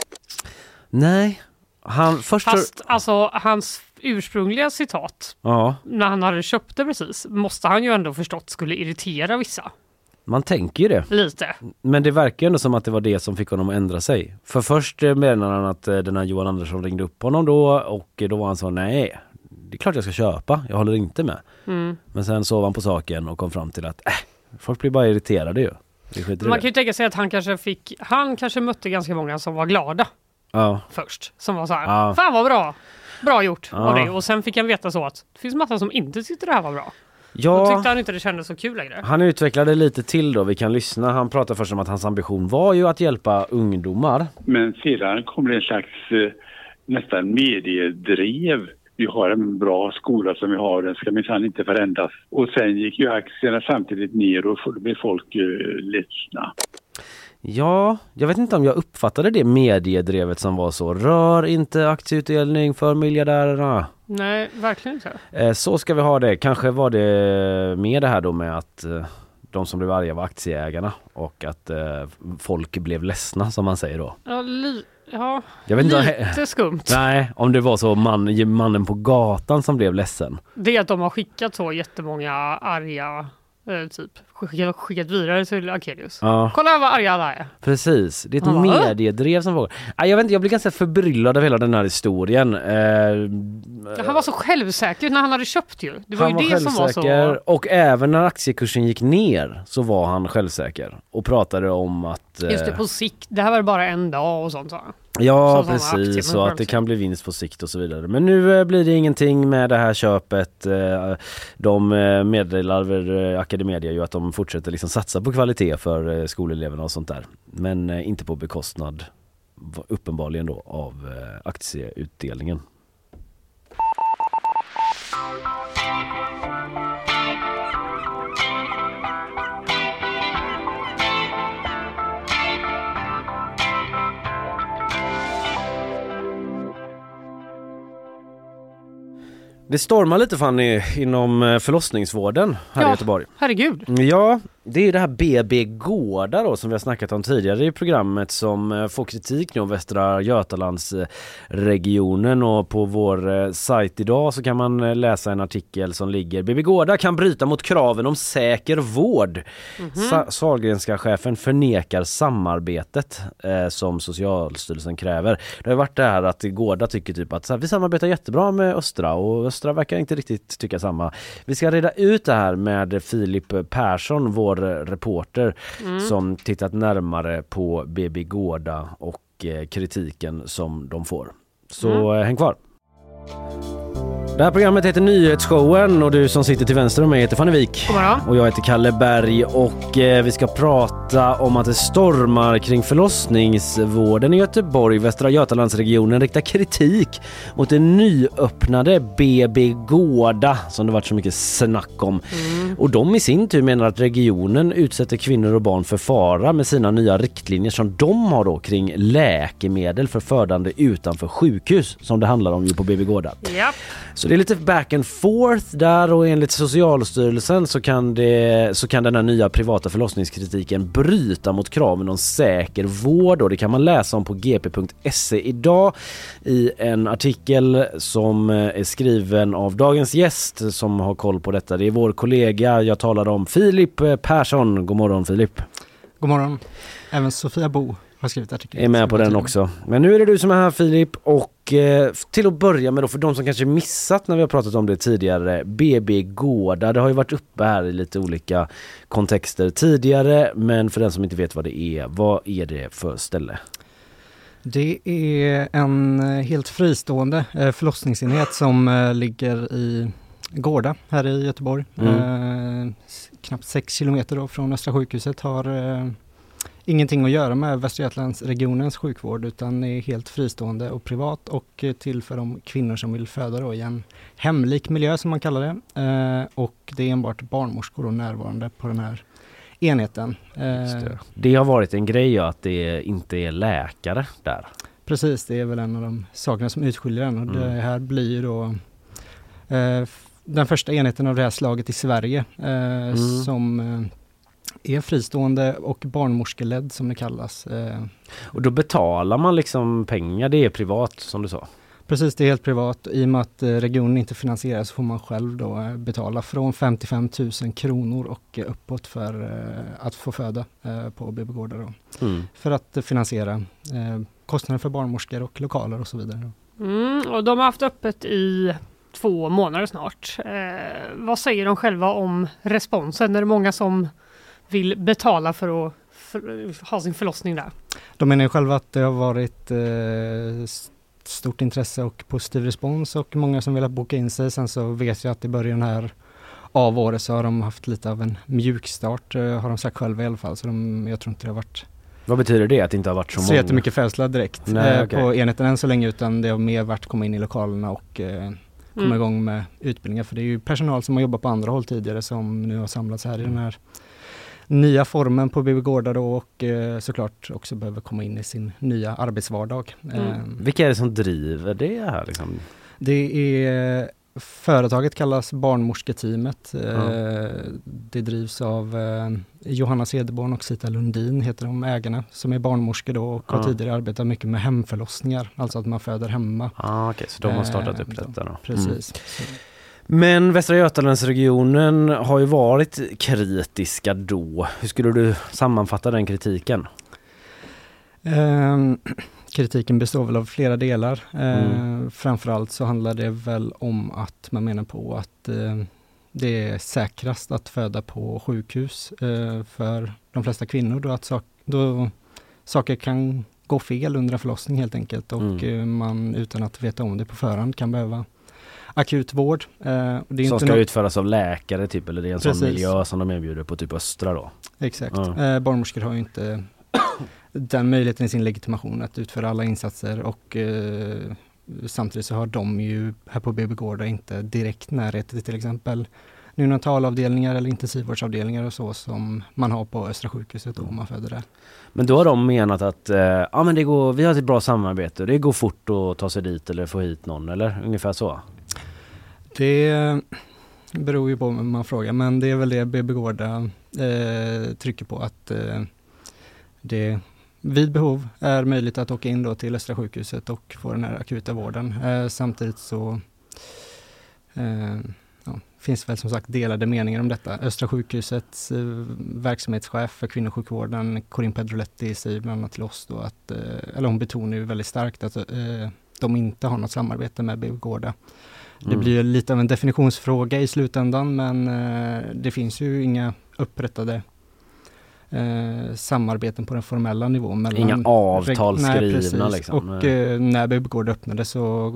Nej, han först... fast alltså hans ursprungliga citat, Ja, när han hade köpt det precis, måste han ju ändå förstått skulle irritera vissa. man tänker ju det. Lite. Men det verkar ju ändå som att det var det som fick honom att ändra sig. För först eh, menade han att eh, den här Johan Andersson ringde upp honom då och eh, då var han så nej, det är klart jag ska köpa, jag håller inte med. Mm. Men sen sov han på saken och kom fram till att äh, folk blir bara irriterade ju. Man kan ju tänka sig att han kanske fick, han kanske mötte ganska många som var glada Ja. först. Som var så här, Ja. fan vad bra! Bra gjort av det. Och sen fick han veta så att det finns massa som inte tyckte det här var bra. Då Ja, tyckte han inte det kändes så kul längre. han utvecklade lite till då, vi kan lyssna. Han pratar först om att hans ambition var ju att hjälpa ungdomar. Men sedan kom det en slags eh, nästan mediedrev. Vi har en bra skola som vi har, den ska minsann inte förändras. Och sen gick ju aktierna samtidigt ner och då blev folk eh, ledsna. Ja, jag vet inte om jag uppfattade det mediedrevet som var så. Rör inte aktieutdelning för miljardärerna. Nej, verkligen inte. Eh, Så ska vi ha det. Kanske var det mer det här då med att eh, de som blev arga var aktieägarna och att eh, folk blev ledsna som man säger då. Ja, ja Jag vet inte- lite skumt. *laughs* Nej, om det var så man, mannen på gatan som blev ledsen. Det är att de har skickat så jättemånga arga, eh, typ, skickat, skickat vidare till Akelius. Ja. Kolla vad arga alla är. Precis, det är ett Han bara, "Äh?" mediedrev som pågår. Jag vet inte, jag blir ganska förbryllad av hela den här historien. Eh, Han var så självsäker när han hade köpt ju. Det var han ju var det som var så... och även när aktiekursen gick ner så var han självsäker och pratade om att eh, Just det, på sikt. Det här var bara en dag och sånt sa han. Ja precis, så att det kan bli vinst på sikt och så vidare. Men nu eh, blir det ingenting med det här köpet. Eh, de eh, meddelar väl Academedia ju att de fortsätter liksom satsa på kvalitet för skoleleverna och sånt där. Men inte på bekostnad uppenbarligen då av aktieutdelningen. Det stormar lite Fanny inom eh, förlossningsvården här Ja. i Göteborg. Herregud. Ja, det är ju det här BB Gårda då som vi har snackat om tidigare i programmet som eh, får kritik nu av Västra Götalandsregionen och på vår eh, sajt idag så kan man eh, läsa en artikel som ligger BB Gårda kan bryta mot kraven om säker vård. Sa- Sahlgrenska chefen förnekar samarbetet eh, som Socialstyrelsen kräver. Det har varit det här att Gårda tycker typ att här, vi samarbetar jättebra med Östra och Östra verkar inte riktigt tycka samma. Vi ska reda ut det här med Filip Persson, vår reporter som tittat närmare på BB Gårda och eh, kritiken som de får. Så eh, häng kvar! Det här programmet heter Nyhetsshowen och du som sitter till vänster om mig heter Fanny Wik. Och jag heter Kalle Berg och eh, vi ska prata om att det stormar kring förlossningsvården i Göteborg. Västra Götalandsregionen riktar kritik mot det nyöppnade BB Gårda som det varit så mycket snack om. Och de i sin tur menar att regionen utsätter kvinnor och barn för fara med sina nya riktlinjer som de har då kring läkemedel för födande utanför sjukhus som det handlar om ju på BB Gårda. Ja. Så det är lite back and forth där och enligt Socialstyrelsen så kan, det, så kan den här nya privata förlossningskritiken bryta mot kraven om säker vård och det kan man läsa om på gp.se idag i en artikel som eh, är skriven av dagens gäst som har koll på detta. Det är vår kollega jag talar om Filip eh, Persson. God morgon Filip. God morgon. Även Sofia Bo har skrivit artikeln. är med på den också. Men nu är det du som är här Filip och eh, till att börja med då för de som kanske missat när vi har pratat om det tidigare BB Gårda, det har ju varit uppe här i lite olika kontexter tidigare men för den som inte vet vad det är, vad är det för ställe? Det är en eh, helt fristående eh, förlossningsenhet som eh, ligger i Gårda här i Göteborg. Eh, s- knappt 6 kilometer då från Östra sjukhuset har eh, ingenting att göra med Västra Götalandsregionens sjukvård utan är helt fristående och privat och eh, till för de kvinnor som vill föda då i en hemlik miljö som man kallar det. Eh, och det är enbart barnmorskor då närvarande på den här enheten. Eh, Just det. det har varit en grej ja, att det inte är läkare där. Precis, det är väl en av de sakerna som utskiljer den och det Mm. här blir ju då eh, den första enheten av det här slaget i Sverige eh, som eh, är fristående och barnmorskeledd som det kallas. Eh, Och då betalar man liksom pengar, det är privat som du sa. precis, det är helt privat. I och med att eh, regionen inte finansieras så får man själv då eh, betala från 55 000 kronor och uppåt för att få föda på BB Gårda då. Mm. För att finansiera kostnader för barnmorskor och lokaler och så vidare. Mm, och de har haft öppet i två månader snart. Eh, vad säger de själva om responsen? Är det många som vill betala för att för, ha sin förlossning där? De menar ju själva att det har varit eh, stort intresse och positiv respons och många som velat boka in sig. Sen så vet jag att i början här av året så har de haft lite av en mjukstart eh, har de sagt själva i alla fall. Så de, jag tror inte det har varit Vad betyder det att det inte har varit så, så, många? jättemycket födslar direkt Nej, eh, okej. på enheten än så länge utan det har mer varit komma in i lokalerna och eh, komma Mm. igång med utbildningar. För det är ju personal som har jobbat på andra håll tidigare som nu har samlats här i den här nya formen på BB Gårda då och eh, såklart också behöver komma in i sin nya arbetsvardag. Eh, Vilka är det som driver det här liksom? det är Företaget kallas Barnmorsketeamet. Ja. Det drivs av eh, Johanna Cederborn och Sita Lundin heter de ägarna som är barnmorskor då och har Ja. tidigare arbetat mycket med hemförlossningar, alltså att man föder hemma. Ah, Okej, så de har startat upp detta då? Precis. Mm. Men Västra Götalandsregionen har ju varit kritiska då. Hur skulle du sammanfatta den kritiken? Ehm, kritiken består väl av flera delar. Eh, Mm. Framförallt så handlar det väl om att man menar på att eh, det är säkrast att föda på sjukhus eh, för de flesta kvinnor då, att sak, då saker kan gå fel under en förlossning helt enkelt och Mm. eh, man utan att veta om det på förhand kan behöva akut vård. Eh, det Som ska nå- utföras av läkare typ, eller det är en sån Precis. miljö som de erbjuder på typ Östra då? Exakt. Ja. Eh, barnmorskor har ju inte *coughs* den möjligheten i sin legitimation att utföra alla insatser och eh, samtidigt så har de ju här på BB Gårda inte direkt närhet till till exempel neonatalavdelningar eller intensivvårdsavdelningar och så som man har på Östra sjukhuset då om man föder där. Men då har de menat att eh, ja, men det går, vi har ett bra samarbete och det går fort att ta sig dit eller få hit någon eller ungefär så? Det beror ju på vem man frågar, men det är väl det BB Gårda eh, trycker på att eh, det vid behov är möjligt att åka in då till Östra sjukhuset och få den här akuta vården. Eh, samtidigt så eh, ja, finns väl som sagt delade meningar om detta. Östra sjukhusets eh, verksamhetschef för kvinnosjukvården, Corinne Pedroletti, säger bland annat till oss då att, eh, eller hon betonar ju väldigt starkt att eh, de inte har något samarbete med BB Gårda. Det Mm. blir ju lite av en definitionsfråga i slutändan men eh, det finns ju inga upprättade eh, samarbeten på den formella nivån. mellan Inga avtal skrivna liksom. Och eh, när BB-gård öppnade så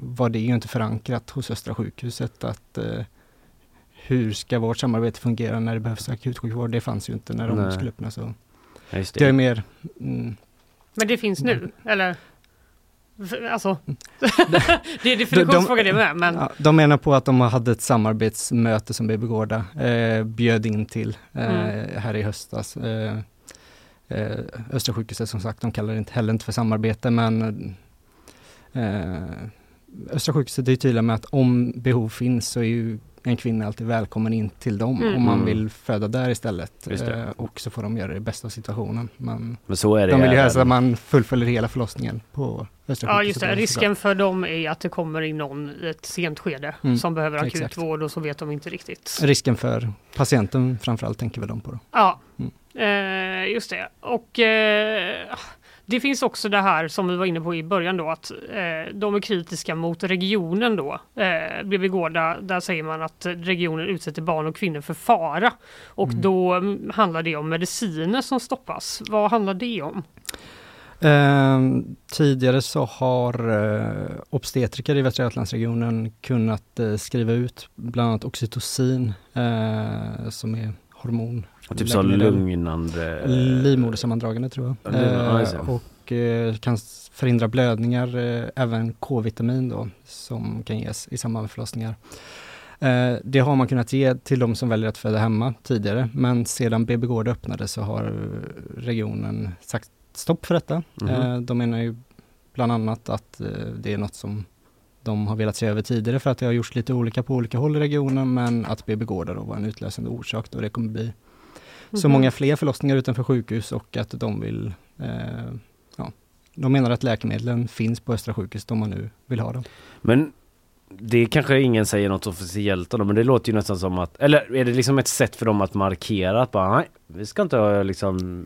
var det ju inte förankrat hos Östra sjukhuset att eh, hur ska vårt samarbete fungera när det behövs akutsjukvård? Det fanns ju inte när de Nej. skulle öppna så. Ja, just Det är det. mer mm, Men det finns nu, eller? Alltså, *laughs* det är De- definitionsfråga det med, men Ja, de menar på att de hade ett samarbetsmöte som BB Gårda eh, bjöd in till eh, Mm. här i höstas. Eh, eh, Östra sjukhuset som sagt, de kallar det inte, heller inte för samarbete men eh, Östra sjukhuset är tydliga med att om behov finns så är ju en kvinna alltid välkommen in till dem Mm. om man Mm. vill föda där istället. Eh, och så får de göra det bästa av situationen. Men Men så är det de vill ju helst att man fullföljer hela förlossningen på Östra ja just det. Risken för dem är att det kommer in någon i ett sent skede Mm, som behöver akut exakt. vård och så vet de inte riktigt. Risken för patienten framförallt tänker väl de på då. Ja, Mm. eh, just det. Och eh, det finns också det här som vi var inne på i början då att eh, de är kritiska mot regionen då. Eh, BB Gårda, där säger man att regionen utsätter barn och kvinnor för fara. Och Mm. då mm, handlar det om mediciner som stoppas. Vad handlar det om? Eh, tidigare så har eh, obstetriker i Västra Götalandsregionen kunnat eh, skriva ut bland annat oxytocin eh, som är hormon. Och typ så lugnande... Livmodersammandragande tror jag. Eh, och eh, kan förhindra blödningar, eh, även K-vitamin då som kan ges i samband med förlossningar. Eh, det har man kunnat ge till de som väljer att föda hemma tidigare men sedan BB Gård öppnade så har regionen sagt stopp för detta. Eh, de menar ju bland annat att det är något som de har velat se över tidigare för att det har gjorts lite olika på olika håll i regionen men att BB Gårda då var en utlösande orsak då det kommer bli så Mhm. många fler förlossningar utanför sjukhus och att de vill eh, ja, de menar att läkemedlen finns på Östra sjukhus om man nu vill ha dem. Men det kanske ingen säger något officiellt om, men det låter ju nästan som att, eller är det liksom ett sätt för dem att markera att bara nej, vi ska inte ha liksom,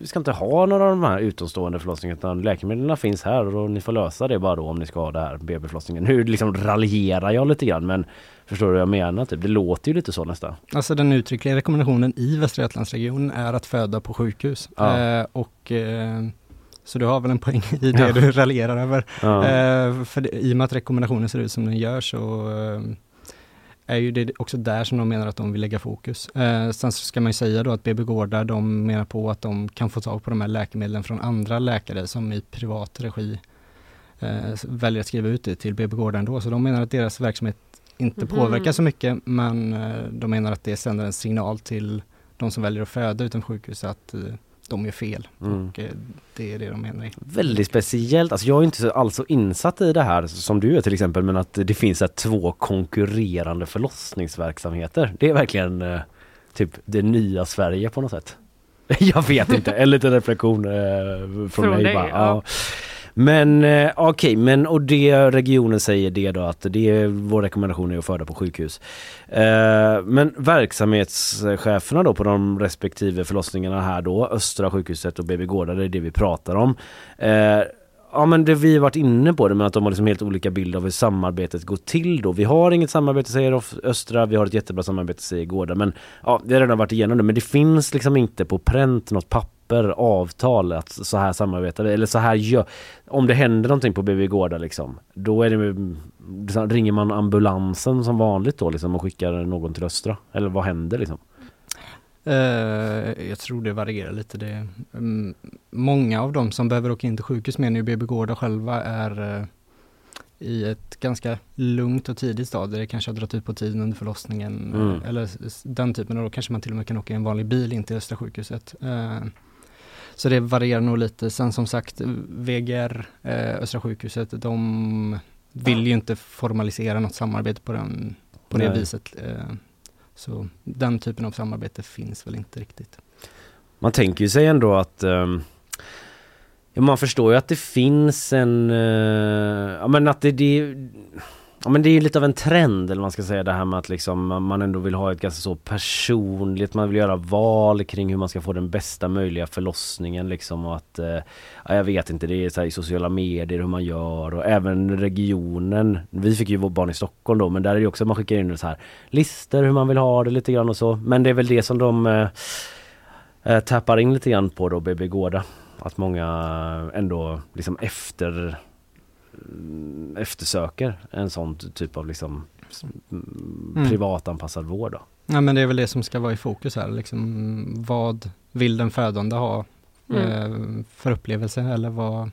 vi ska inte ha några av de här utomstående förlossningarna utan läkemedlen finns här och ni får lösa det bara då om ni ska ha det här BB-förlossningen. Nu liksom raljerar jag lite grann men förstår du vad jag menar? Typ? Det låter ju lite så nästan. Alltså den uttryckliga rekommendationen i Västra Götalandsregionen är att föda på sjukhus. Ja. Eh, och eh, så du har väl en poäng i det Ja. du raljerar över. Ja. Eh, för det, I och med att rekommendationen ser ut som den gör så eh, är ju det också där som de menar att de vill lägga fokus. Eh, sen så ska man ju säga då att BB Gårda, de menar på att de kan få tag på de här läkemedlen från andra läkare som i privat regi eh, väljer att skriva ut det till BB Gårda ändå. Så de menar att deras verksamhet inte Mhm. påverkar så mycket men eh, de menar att det sänder en signal till de som väljer att föda utanför sjukhus att eh, de gör fel. Mm. Och eh, det är det de menar. Väldigt speciellt. Alltså jag är inte alls så insatt i det här som du är till exempel men att det finns här två konkurrerande förlossningsverksamheter. Det är verkligen eh, typ det nya Sverige på något sätt. *laughs* Jag vet inte, en liten reflektion eh, från, Från mig dig, bara. ja. Men eh, okej, men och det regionen säger det då att det är vår rekommendation är att föda på sjukhus. Eh, men verksamhetscheferna då på de respektive förlossningarna här då, Östra sjukhuset och BB Gårda, det är det vi pratar om. Eh, Ja men det vi varit inne på det men att de har liksom helt olika bild av hur samarbetet går till då. Vi har inget samarbete säger Östra, vi har ett jättebra samarbete säger Gårda men ja, vi har redan varit igenom det men det finns liksom inte på pränt något papper, avtal att så här samarbetar vi eller så här gör Om det händer någonting på BB Gårda liksom då är det liksom, ringer man ambulansen som vanligt då liksom och skickar någon till Östra eller vad händer liksom? Eh, jag tror det varierar lite. Det, mm, många av dem som behöver åka in till sjukhus menar ju BB Gårda själva är eh, i ett ganska lugnt och tidigt stadie. Det kanske har dragit ut på tiden under förlossningen Mm. eh, eller s- den typen och då kanske man till och med kan åka i en vanlig bil in till Östra sjukhuset. Så det varierar nog lite. Sen som sagt VGR, Östra sjukhuset, de vill ju inte formalisera något samarbete på, den, på det Nej. viset. Så den typen av samarbete finns väl inte riktigt. Man tänker ju sig ändå att ehm, ja, man förstår ju att det finns en, eh, ja men att det, det Ja men det är ju lite av en trend eller vad man ska säga det här med att liksom man- ändå vill ha ett ganska så personligt, man vill göra val kring hur man ska få den bästa möjliga förlossningen liksom och att, eh, ja jag vet inte, det är så här i sociala medier hur man gör och även regionen. Vi fick ju vårt barn i Stockholm då men där är det också man skickar in så här listor hur man vill ha det lite grann och så. Men det är väl det som de eh, eh tappar in lite grann på då BB Gårda. Att många ändå liksom efter eftersöker en sån typ av liksom mm, privatanpassad vård då. Ja men det är väl det som ska vara i fokus här, liksom vad vill den födande ha Mm. eh, för upplevelse eller vad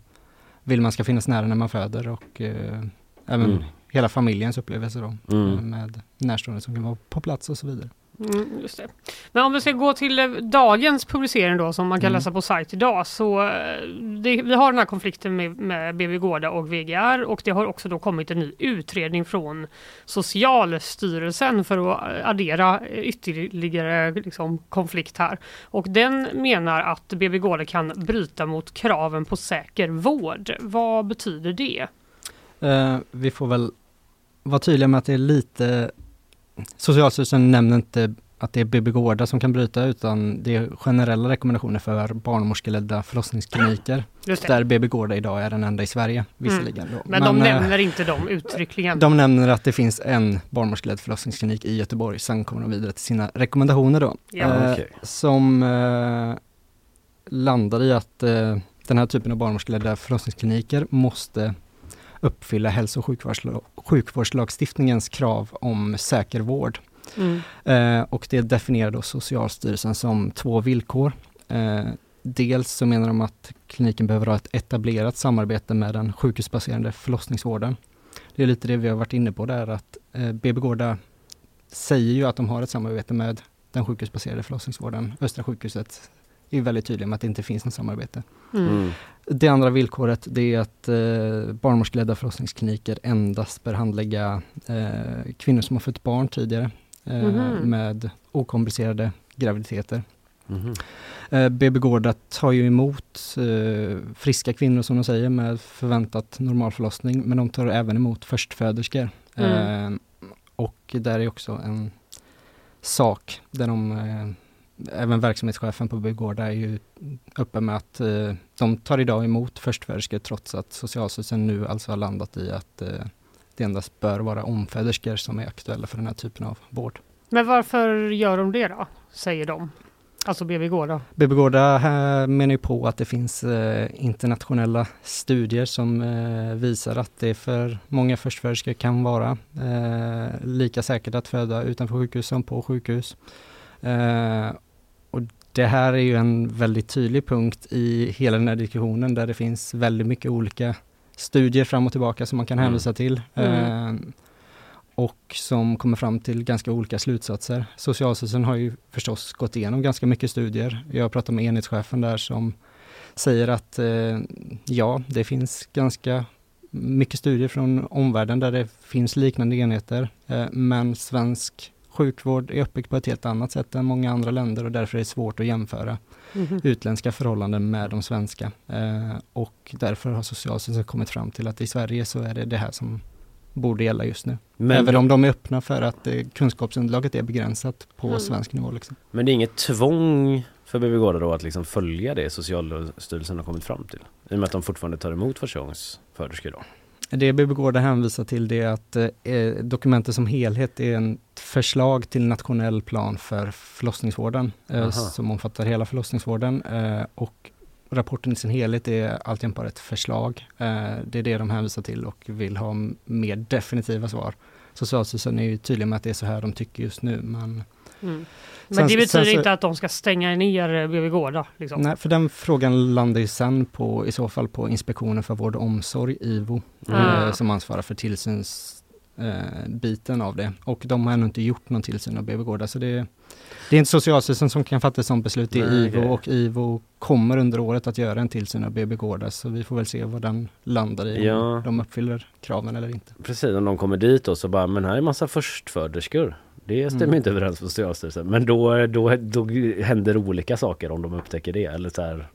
vill man ska finnas nära när man föder och eh, även Mm. hela familjens upplevelse då Mm. med närstående som kan vara på plats och så vidare. Mm, just det. Men om vi ska gå till eh, dagens publicering då som man kan Mm. läsa på sajt idag så eh, det, vi har den här konflikten med, med BB Gårda och VGR och det har också då kommit en ny utredning från Socialstyrelsen för att eh, addera ytterligare liksom, konflikt här. Och den menar att BB Gårda kan bryta mot kraven på säker vård. Vad betyder det? Eh, vi får väl vara tydliga med att det är lite Socialstyrelsen nämner inte att det är BB Gårda som kan bryta utan det är generella rekommendationer för barnmorskeledda förlossningskliniker. *clears throat* Där BB Gårda idag är den enda i Sverige visserligen. Då. Men, de eh, nämner inte dem uttryckligen. De nämner att det finns en barnmorskeledd förlossningsklinik i Göteborg, sen kommer de vidare till sina rekommendationer då. Ja. Eh, Okej. Som eh, landar i att den här typen av barnmorskeledda förlossningskliniker måste uppfylla hälso och sjukvårdsla- sjukvårdslagstiftningens krav om säker vård. Mm. Eh, och det definierar då Socialstyrelsen som två villkor. Eh, dels så menar de att kliniken behöver ha ett etablerat samarbete med den sjukhusbaserade förlossningsvården. Det är lite det vi har varit inne på där att eh, BB Gårda säger ju att de har ett samarbete med den sjukhusbaserade förlossningsvården. Östra sjukhuset är väldigt tydliga med att det inte finns något samarbete. Mm. Mm. Det andra villkoret det är att eh, barnmorskeledda förlossningskliniker endast bör handlägga eh, kvinnor som har fött barn tidigare eh, Mhm. med okomplicerade graviditeter. Mhm. Eh, BB Gårda tar ju emot eh, friska kvinnor som de säger med förväntat normalförlossning men de tar även emot förstföderskor. Mm. Eh, och där är också en sak där de eh, Även verksamhetschefen på BB Gårda är ju uppe med att eh, de tar idag emot förstföderskor trots att Socialstyrelsen nu alltså har landat i att eh, det endast bör vara omföderskor som är aktuella för den här typen av vård. Men varför gör de det då? Säger de. Alltså BB Gårda. BB Gårda här menar ju på att det finns eh, internationella studier som eh, visar att det för många förstföderskor kan vara eh, lika säkert att föda utanför sjukhus som på sjukhus. Det här är ju en väldigt tydlig punkt i hela den här diskussionen där det finns väldigt mycket olika studier fram och tillbaka som man kan Mm. hänvisa till. Mm. Eh, och som kommer fram till ganska olika slutsatser. Socialstyrelsen har ju förstås gått igenom ganska mycket studier. Jag har pratat med enhetschefen där som säger att eh, ja, det finns ganska mycket studier från omvärlden där det finns liknande enheter. Eh, men svensk sjukvård är uppbyggd på ett helt annat sätt än många andra länder och därför är det svårt att jämföra Mhm. utländska förhållanden med de svenska. Eh, och därför har Socialstyrelsen kommit fram till att i Sverige så är det det här som borde gälla just nu. Men, Även om de är öppna för att eh, kunskapsunderlaget är begränsat på Mm. svensk nivå. Liksom. men det är inget tvång för BB Gårda då att liksom följa det Socialstyrelsen har kommit fram till? I och med att de fortfarande tar emot förstagångsföderskor då? Det BB Gårda hänvisar till det är att eh, dokumentet som helhet är en förslag till nationell plan för förlossningsvården eh, som omfattar hela förlossningsvården eh, och rapporten i sin helhet är alltid bara ett förslag. Eh, det är det de hänvisar till och vill ha mer definitiva svar. Socialstyrelsen är ju tydlig med att det är så här de tycker just nu men Mm. Men Sen- det betyder sen så- inte att de ska stänga ner BB Gårda. Liksom. Nej, för den frågan landar ju sen på, i så fall på Inspektionen för vård och omsorg, IVO, Ah. eh, som ansvarar för tillsyns eh, biten av det. Och de har ännu inte gjort någon tillsyn av BB-gårdar. Så det, det är inte Socialstyrelsen som kan fatta ett sådant beslut, det är Nej, IVO och IVO kommer under året att göra en tillsyn av BB-gårdar. Så vi får väl se vad den landar i, Ja. om de uppfyller kraven eller inte. Precis, om de kommer dit och så bara, men här är massa förstföderskor. Det stämmer Mm. inte överens med Socialstyrelsen. Men då, då, då händer olika saker om de upptäcker det. Eller så här,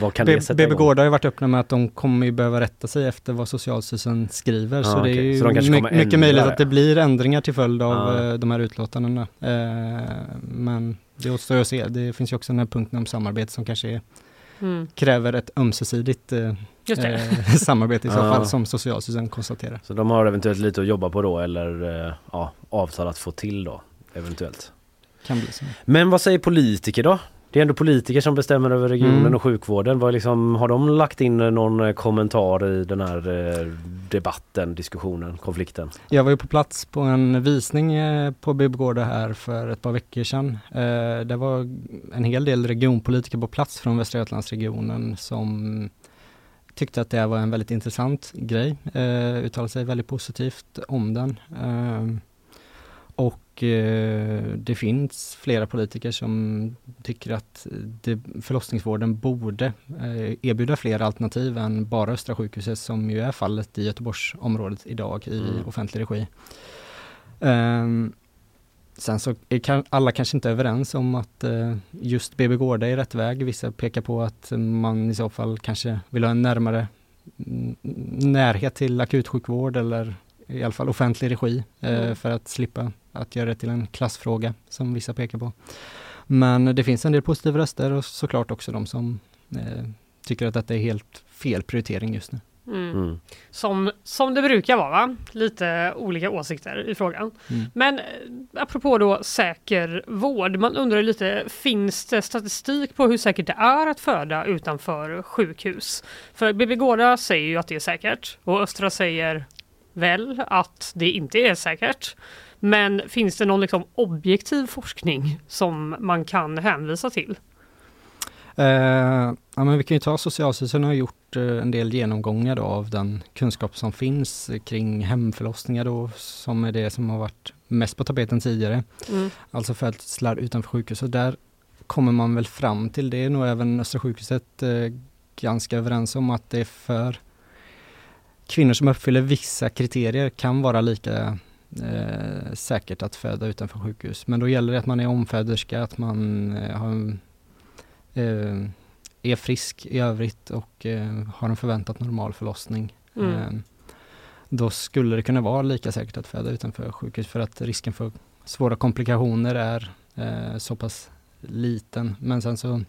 vad kan det sätta BB? Gårdar har ju varit öppna med att de kommer ju behöva rätta sig efter vad Socialstyrelsen skriver. så Ah, det är ju Så de mycket ändra möjligt att det blir ändringar till följd av Ah. eh, de här utlåtandena. Eh, men det återstår att se. Det finns ju också den här punkten om samarbete som kanske är, Mm. kräver ett ömsesidigt eh, eh, *laughs* samarbete i så fall som Socialstyrelsen konstaterar. Så de har eventuellt lite att jobba på då eller eh, ja, avtal att få till då. Eventuellt. Kan bli så. Men vad säger politiker då? Det är ändå politiker som bestämmer över regionen Mm. och sjukvården. Vad är liksom, har de lagt in någon eh, kommentar i den här eh, debatten, diskussionen, konflikten? Jag var ju på plats på en visning eh, på BB-gårdar här för ett par veckor sedan. Eh, Det var en hel del regionpolitiker på plats från Västra Götalandsregionen som tyckte att det var en väldigt intressant grej, eh, uttalade sig väldigt positivt om den. Och det finns flera politiker som tycker att det, förlossningsvården borde eh, erbjuda fler alternativ än bara Östra sjukhuset som ju är fallet i Göteborgsområdet idag i Mm. offentlig regi. Ehm, sen så är alla kanske inte överens om att eh, just BB Gårda är rätt väg. Vissa pekar på att man i så fall kanske vill ha en närmare närhet till akutsjukvård eller i alla fall offentlig regi eh, Mm. för att slippa att göra det till en klassfråga som vissa pekar på. Men det finns en del positiva röster och såklart också de som eh, tycker att detta är helt fel prioritering just nu. Mm. Mm. Som, som det brukar vara, va? lite olika åsikter i frågan. Mm. Men eh, apropå då säker vård, man undrar lite, finns det statistik på hur säkert det är att föda utanför sjukhus? För BB Gårda säger ju att det är säkert och Östra säger väl att det inte är säkert. Men finns det någon liksom objektiv forskning som man kan hänvisa till? Eh, ja, men vi kan ju ta Socialstyrelsen har gjort eh, en del genomgångar då av den kunskap som finns kring hemförlossningar då, som är det som har varit mest på tapeten tidigare. Mm. Alltså födslar utanför sjukhus och där kommer man väl fram till det, är nog även Östra sjukhuset eh, ganska överens om att det är för kvinnor som uppfyller vissa kriterier kan vara lika eh, säkert att föda utanför sjukhus. Men då gäller det att man är omföderska, att man eh, har eh, är frisk i övrigt och eh, har en förväntat normal förlossning. Mm. Eh, då skulle det kunna vara lika säkert att föda utanför sjukhus för att risken för svåra komplikationer är eh, så pass liten. Men sen så,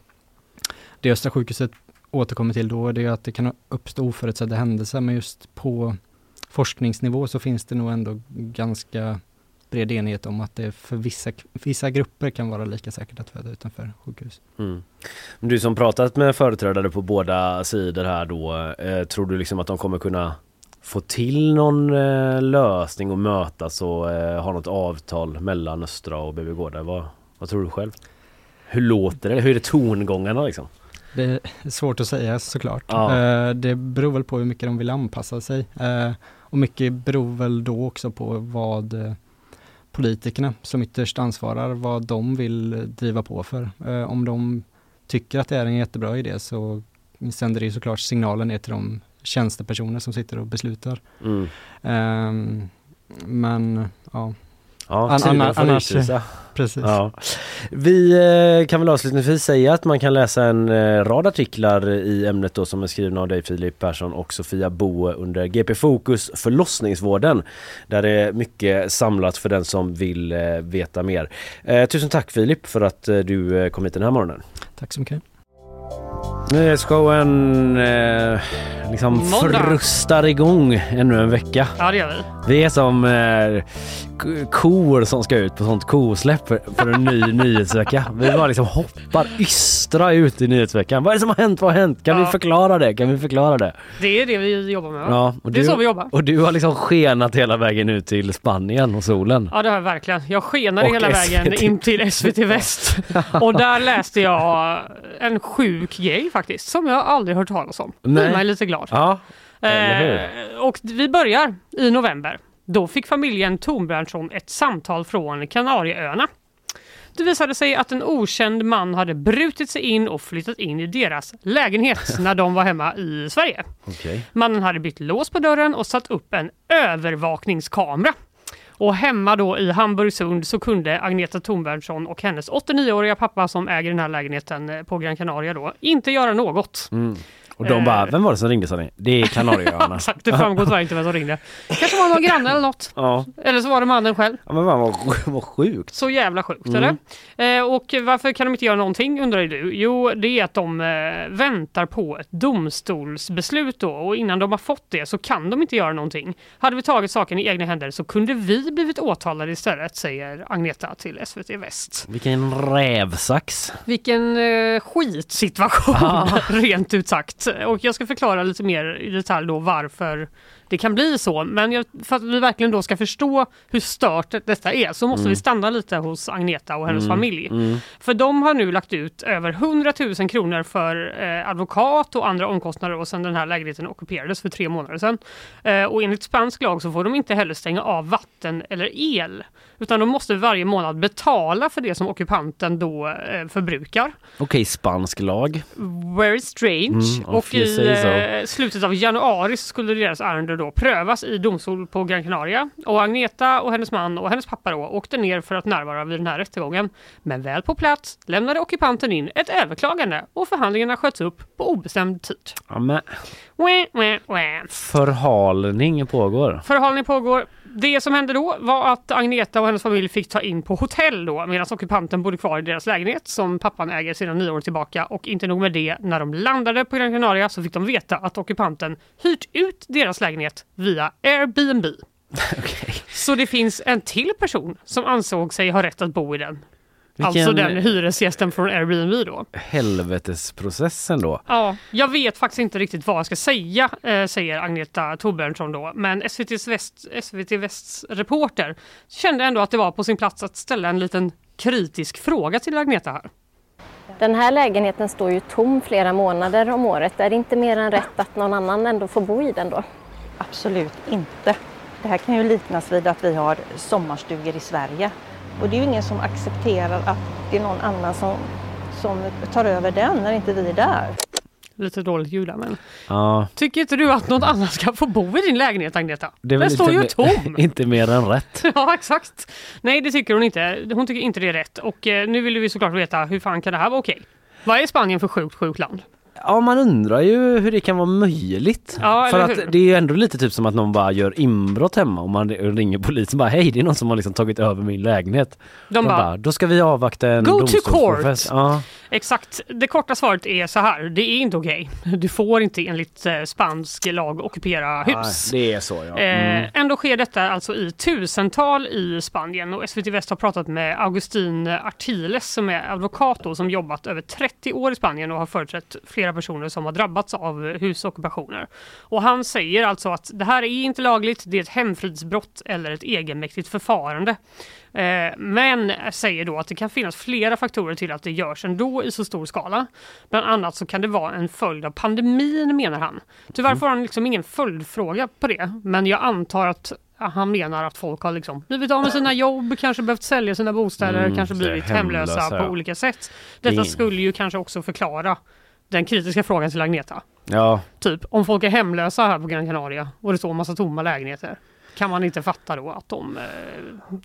det Östra sjukhuset återkommer till då, det är att det kan uppstå oförutsedda händelser, men just på forskningsnivå så finns det nog ändå ganska bred enighet om att det för vissa, vissa grupper kan vara lika säkert att föda utanför sjukhus. Mm. Du som pratat med företrädare på båda sidor här då, eh, tror du liksom att de kommer kunna få till någon eh, lösning och mötas och eh, ha något avtal mellan Östra och BB Gårda? Vad, vad tror du själv? Hur låter det? Hur är tongångarna liksom? Det är svårt att säga såklart. Ja. Eh, Det beror väl på hur mycket de vill anpassa sig. Eh, Och mycket beror väl då också på vad eh, politikerna som ytterst ansvarar, vad de vill driva på för. Eh, Om de tycker att det är en jättebra idé så sänder det såklart signaler ner till de tjänstepersoner som sitter och beslutar. Mm. Ehm, Men ja, Ja, An- annars- utvisa. precis. Ja. Vi eh, kan väl avslutningsvis säga att man kan läsa en eh, rad artiklar i ämnet då som är skrivna av dig Filip Persson och Sofia Boe under GP Fokus förlossningsvården. Där det är mycket samlat för den som vill eh, veta mer. Tusen tack Filip för att du kom hit den här morgonen. Tack så mycket. Nyhetsshowen eh, liksom Måndag. frustar igång ännu en vecka. Ja, det gör vi. Vi är som eh, kor som ska ut på sånt kosläpp för, för en ny *laughs* nyhetsvecka. Vi bara liksom hoppar ystra ut i nyhetsveckan. Vad är det som har hänt? Vad har hänt? Kan Ja. vi förklara det? Kan vi förklara det? Det är det vi jobbar med. Ja, och det är du, så vi jobbar. Och du har liksom skenat hela vägen ut till Spanien och solen. Ja det har jag verkligen. Jag skenade Och hela vägen SVT. in till SVT Väst. *laughs* och där läste jag en sjuk grej faktiskt som jag aldrig hört talas om. Nej. gjorde mig lite glad. Ja? Eh, och vi börjar i november. Då fick familjen Tornbernsson ett samtal från Kanarieöarna. Det visade sig att en okänd man hade brutit sig in och flyttat in i deras lägenhet *laughs* när de var hemma i Sverige. Okej. Mannen hade bytt lås på dörren och satt upp en övervakningskamera. Och hemma då i Hamburgsund så kunde Agneta Thornbergsson och hennes 89-åriga pappa som äger den här lägenheten eh, på Gran Canaria då inte göra något. Mm. Och de Eh. bara, vem var det som ringde sa ni? Det är Kanarieöarna. *laughs* Exakt, det framgår tyvärr inte vem som ringde. Kanske var någon granne eller något. ja. Eller så var det mannen själv. ja, men vad, vad, vad sjukt. Så jävla sjukt Mm. eller? Eh, och varför kan de inte göra någonting undrar du? Jo, det är att de eh, väntar på ett domstolsbeslut då och innan de har fått det så kan de inte göra någonting. Hade vi tagit saken i egna händer så kunde vi blivit åtalade istället, säger Agneta till SVT Väst. Vilken rävsax. Vilken eh, skitsituation, Ja. *laughs* rent ut sagt. Och jag ska förklara lite mer i detalj då varför det kan bli så. Men jag, för att vi verkligen då ska förstå hur stört detta är så måste Mm. vi stanna lite hos Agneta och hennes Mm, familj. mm. För de har nu lagt ut över 100 000 kronor för eh, advokat och andra omkostnader och sedan den här lägenheten ockuperades för tre månader sedan. Eh, och enligt spansk lag så får de inte heller stänga av vatten eller el. Utan de måste varje månad betala för det som ockupanten då eh, förbrukar. Okej, spansk lag. Very strange. Mm, och i eh, slutet av januari skulle deras ärende då prövas i domstol på Gran Canaria. Och Agneta och hennes man och hennes pappa då åkte ner för att närvara vid den här rättegången. Men väl på plats lämnade ockupanten in ett överklagande och förhandlingarna sköts upp på obestämd tid. Ja, men förhalning pågår. Förhalning pågår. Det som hände då var att Agneta och hennes familj fick ta in på hotell då medan ockupanten bodde kvar i deras lägenhet som pappan äger sedan nio år tillbaka. Och inte nog med det, när de landade på Gran Canaria så fick de veta att ockupanten hyrt ut deras lägenhet via Airbnb. *laughs* Så det finns en till person som ansåg sig ha rätt att bo i den. Alltså Vilken- den hyresgästen från Airbnb då. Helvetesprocessen då. Ja, jag vet faktiskt inte riktigt vad jag ska säga, eh, säger Agneta Torbjörnsson då. Men SVT Väst, SVT Västs reporter kände ändå att det var på sin plats att ställa en liten kritisk fråga till Agneta här. Den här lägenheten står ju tom flera månader om året. Är det inte mer än rätt att någon annan ändå får bo i den då? Absolut inte. Det här kan ju liknas vid att vi har sommarstugor i Sverige. Och det är ju ingen som accepterar att det är någon annan som, som tar över den när inte vi är där. Lite dåligt ljud där, men Ja, tycker inte du att någon annan ska få bo i din lägenhet Agneta? det Den står ju tom! *laughs* inte mer än rätt. *laughs* Ja exakt. Nej det tycker hon inte. Hon tycker inte det är rätt. Och eh, nu vill vi såklart veta hur fan kan det här vara okej? Vad är Spanien för sjukt sjukt land? Ja, man undrar ju hur det kan vara möjligt. Ja, För att det är ju ändå lite typ som att någon bara gör inbrott hemma och man ringer polisen bara hej det är någon som har liksom tagit över min lägenhet. De bara, då ska vi avvakta en Go to court! Ja. Exakt. Det korta svaret är så här. Det är inte okej. Du får inte enligt eh, spansk lag ockupera hus. Nej, det är så ja. Mm. Eh, ändå sker detta alltså i tusental i Spanien och SVT Väst har pratat med Augustin Artiles som är advokat då, som jobbat över 30 år i Spanien och har företrätt flera personer som har drabbats av husockupationer. Och han säger alltså att det här är inte lagligt, det är ett hemfridsbrott eller ett egenmäktigt förfarande. Eh, Men säger då att det kan finnas flera faktorer till att det görs ändå i så stor skala. Bland annat så kan det vara en följd av pandemin menar han. Tyvärr får han liksom ingen följdfråga på det. Men jag antar att han menar att folk har liksom blivit av med sina jobb, kanske behövt sälja sina bostäder, Mm, kanske blivit hemlösa, hemlösa, på olika sätt. Detta skulle ju kanske också förklara den kritiska frågan till Agneta. Ja, Typ, om folk är hemlösa här på Gran Canaria och det står en massa tomma lägenheter. Kan man inte fatta då att de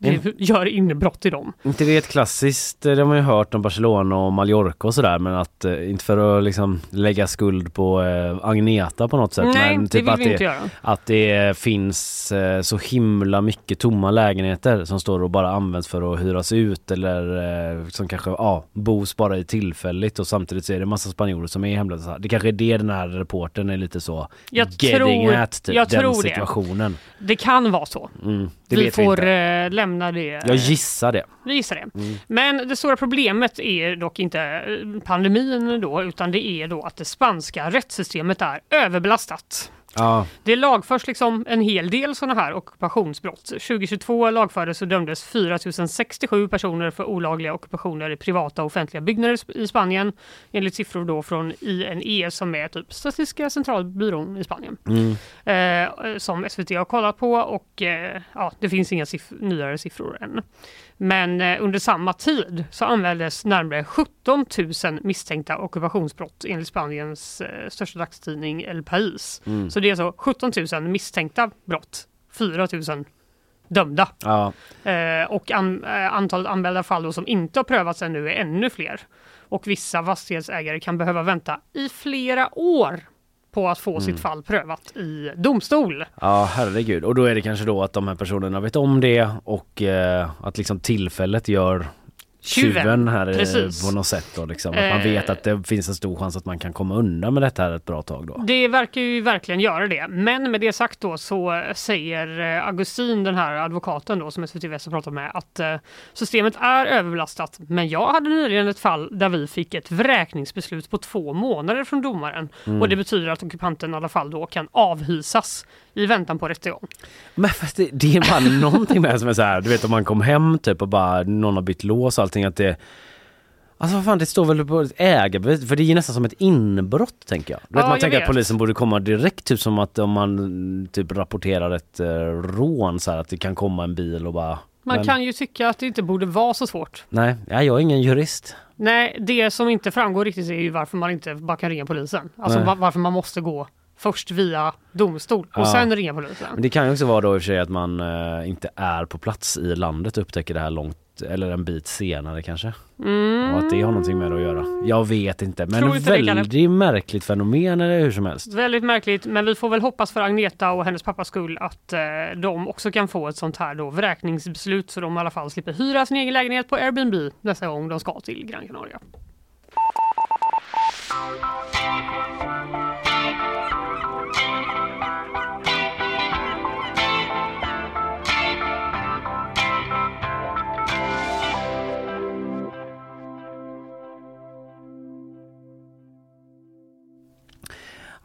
eh, gör inbrott i dem? inte det är ett klassiskt, det har man ju hört om Barcelona och Mallorca och sådär men att eh, inte för att liksom lägga skuld på eh, Agneta på något sätt Nej, men det typ vill att vi det, inte göra. att det finns eh, så himla mycket tomma lägenheter som står och bara används för att hyras ut eller eh, som kanske ja, bos bara i tillfälligt och samtidigt så är det massa spanjorer som är hemlösa. Det kanske är det den här reporten är lite så Jag getting tror- at typ, jag den tror det. situationen. Det kan vara så. Mm, vi får vi eh, lämna det. Jag gissar det. Vi gissar det. Mm. Men det stora problemet är dock inte eh, pandemin då, utan det är då att det spanska rättssystemet är överbelastat. Ja. Det lagförs liksom en hel del sådana här ockupationsbrott. 2022 lagfördes och dömdes 4067 personer för olagliga ockupationer i privata och offentliga byggnader i Spanien. Enligt siffror då från INE som är typ Statistiska centralbyrån i Spanien. Mm. Eh, som SVT har kollat på och eh, ja, det finns inga siff nyare siffror än. Men eh, under samma tid så anmäldes närmare 17 000 misstänkta ockupationsbrott enligt Spaniens eh, största dagstidning El País. Mm. Så det är alltså 17 000 misstänkta brott, 4 000 dömda. Ja. Eh, och an, eh, antalet anmälda fall då som inte har prövats ännu är ännu fler. Och vissa fastighetsägare kan behöva vänta i flera år på att få Mm. sitt fall prövat i domstol. Ja herregud och då är det kanske då att de här personerna vet om det och eh, att liksom tillfället gör Tjuven, här eh, precis. på något sätt då liksom. Att man Eh. vet att det finns en stor chans att man kan komma undan med detta här ett bra tag då. Det verkar ju verkligen göra det. Men med det sagt då så säger eh, Augustin, den här advokaten då som SVT Väst har pratat med, att eh, systemet är överbelastat. Men jag hade nyligen ett fall där vi fick ett vräkningsbeslut på två månader från domaren. Mm. Och det betyder att ockupanten i alla fall då kan avhysas i väntan på rättegång. Men fast det, det är bara *laughs* någonting med det som är så här, du vet om man kom hem typ och bara någon har bytt lås och allting att det Alltså vad fan det står väl på ett ägarbevis, för det är ju nästan som ett inbrott tänker jag. Du vet, Ja, man tänker att vet. polisen borde komma direkt, typ som att om man typ rapporterar ett eh, rån så här, att det kan komma en bil och bara Man men- kan ju tycka att det inte borde vara så svårt. Nej, ja, jag är ingen jurist. Nej, det som inte framgår riktigt är ju varför man inte bara kan ringa polisen. Alltså Nej. va- varför man måste gå först via domstol och Ja. sen ringa polisen. Men det kan ju också vara då i och för sig att man eh, inte är på plats i landet och upptäcker det här långt eller en bit senare kanske. Mm. Och att det har någonting med det att göra. Jag vet inte men inte det, väldigt märkligt fenomen eller hur som helst. Väldigt märkligt, men vi får väl hoppas för Agneta och hennes pappas skull att eh, de också kan få ett sånt här då vräkningsbeslut så de i alla fall slipper hyra sin egen lägenhet på Airbnb nästa gång de ska till Gran Canaria.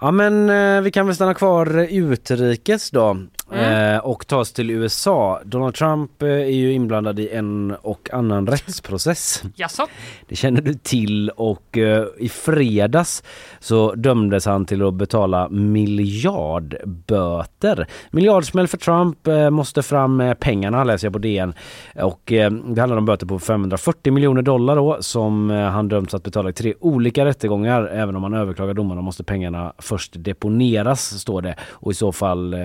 Ja men eh, vi kan väl stanna kvar utrikes då eh, och ta oss till USA. Donald Trump eh, är ju inblandad i en och annan rättsprocess. *laughs* Jaså? Det känner du till och eh, i fredags så dömdes han till att betala miljardböter. Miljardsmäll för Trump måste fram med pengarna läser jag på DN och det handlar om böter på 540 miljoner dollar då som han dömts att betala i tre olika rättegångar. Även om han överklagar domarna måste pengarna först deponeras står det och i så fall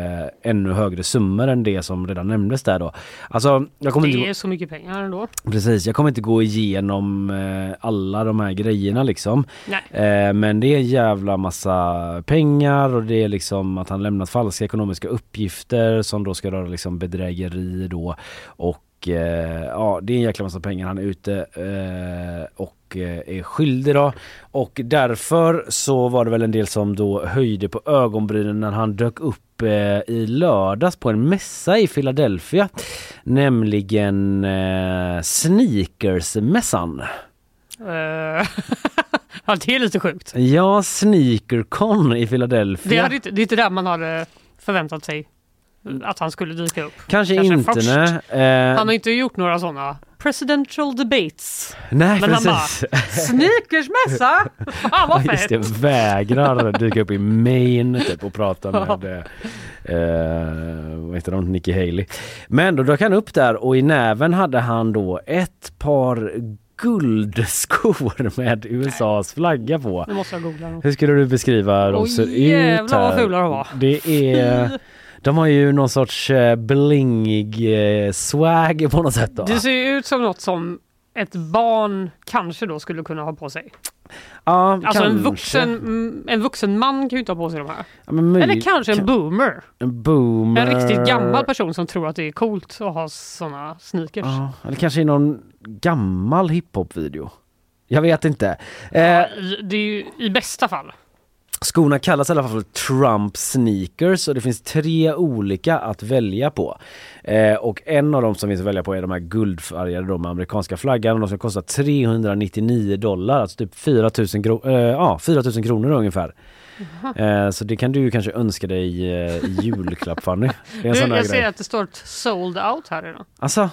ännu högre summor än det som redan nämndes där då. Alltså jag kommer inte Det är så mycket pengar ändå. Precis, jag kommer inte gå igenom eh, alla de här grejerna liksom. Nej. Eh, men det är en jävla massa pengar och det är liksom att han lämnat falska ekonomiska uppgifter som då ska röra liksom bedrägeri då. Och eh, ja, det är en jäkla massa pengar han är ute eh, och eh, är skyldig då. Och därför så var det väl en del som då höjde på ögonbrynen när han dök upp eh, i lördags på en mässa i Philadelphia. Nämligen eh, Sneakersmässan. *laughs* Ja, det är lite sjukt. Ja, Sneakercon i Philadelphia. Det, hade inte, det är inte där man hade förväntat sig att han skulle dyka upp. Kanske, inte först. nej. Eh, Han har inte gjort några sådana presidential debates. Nej Men han precis. bara, sneakersmässa! Fan vad Just det, fett! vägrar dyka upp i Maine typ och prata med eh, vad heter de, Nikki Haley. Men då dök han upp där och i näven hade han då ett par guldskor *laughs* med USAs flagga på. Nu måste jag googla. Hur skulle du beskriva dem ser ut jävlar vad fula de var. Det är... *laughs* De har ju någon sorts eh, blingig eh, swag på något sätt då. Det ser ju ut som något som ett barn kanske då skulle kunna ha på sig. Ja, Alltså en vuxen, mm, en vuxen man kan ju inte ha på sig de här. Ja, men Eller kanske en boomer. En boomer. En riktigt gammal person som tror att det är coolt att ha såna sneakers. Ja, eller kanske i någon gammal hiphop-video. Jag vet inte. Eh, I- Det är ju i bästa fall. Skorna kallas i alla fall för Trump sneakers och det finns tre olika att välja på. Eh, och en av dem som finns att välja på är de här guldfärgade då med amerikanska flaggan och de som kostar 399 dollar, alltså typ 4000 kro- eh, ja, 4000 kronor ungefär. Eh, så det kan du ju kanske önska dig eh, i julklapp Fanny. Det är en Du, sån jag ser grej. att det står sold out här idag. Alltså,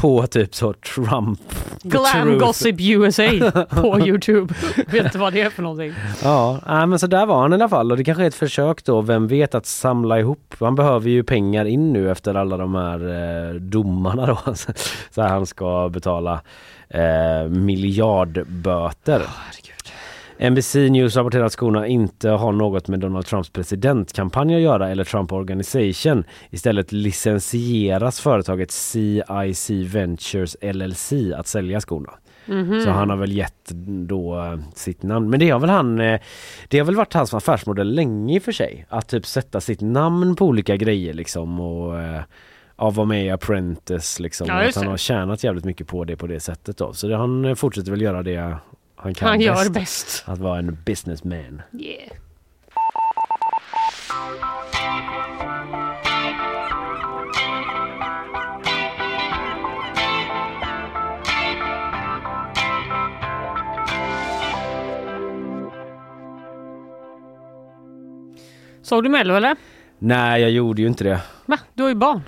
på typ så Trump. Glam. Gossip USA på *laughs* Youtube. *laughs* Vet inte vad det är för någonting. Ja, men så där var han i alla fall och det kanske är ett försök då, vem vet, att samla ihop. Han behöver ju pengar in nu efter alla de här eh, domarna då. *laughs* Så här han ska betala eh, miljardböter. NBC News rapporterar att skorna inte har något med Donald Trumps presidentkampanj att göra eller Trump Organization. Istället licensieras företaget CIC Ventures LLC att sälja skorna. Mhm. Så han har väl gett då eh, sitt namn. Men det har väl han eh, Det har väl varit hans affärsmodell länge i och för sig. Att typ sätta sitt namn på olika grejer liksom och eh, ja, vara med i Apprentice liksom. Ja, att han har tjänat jävligt mycket på det på det sättet då. Så det, han eh, fortsätter väl göra det han kan Han gör bäst. bäst. Att vara en businessman. Yeah. Såg du Mello eller? Nej jag gjorde ju inte det. Va? Du har ju barn.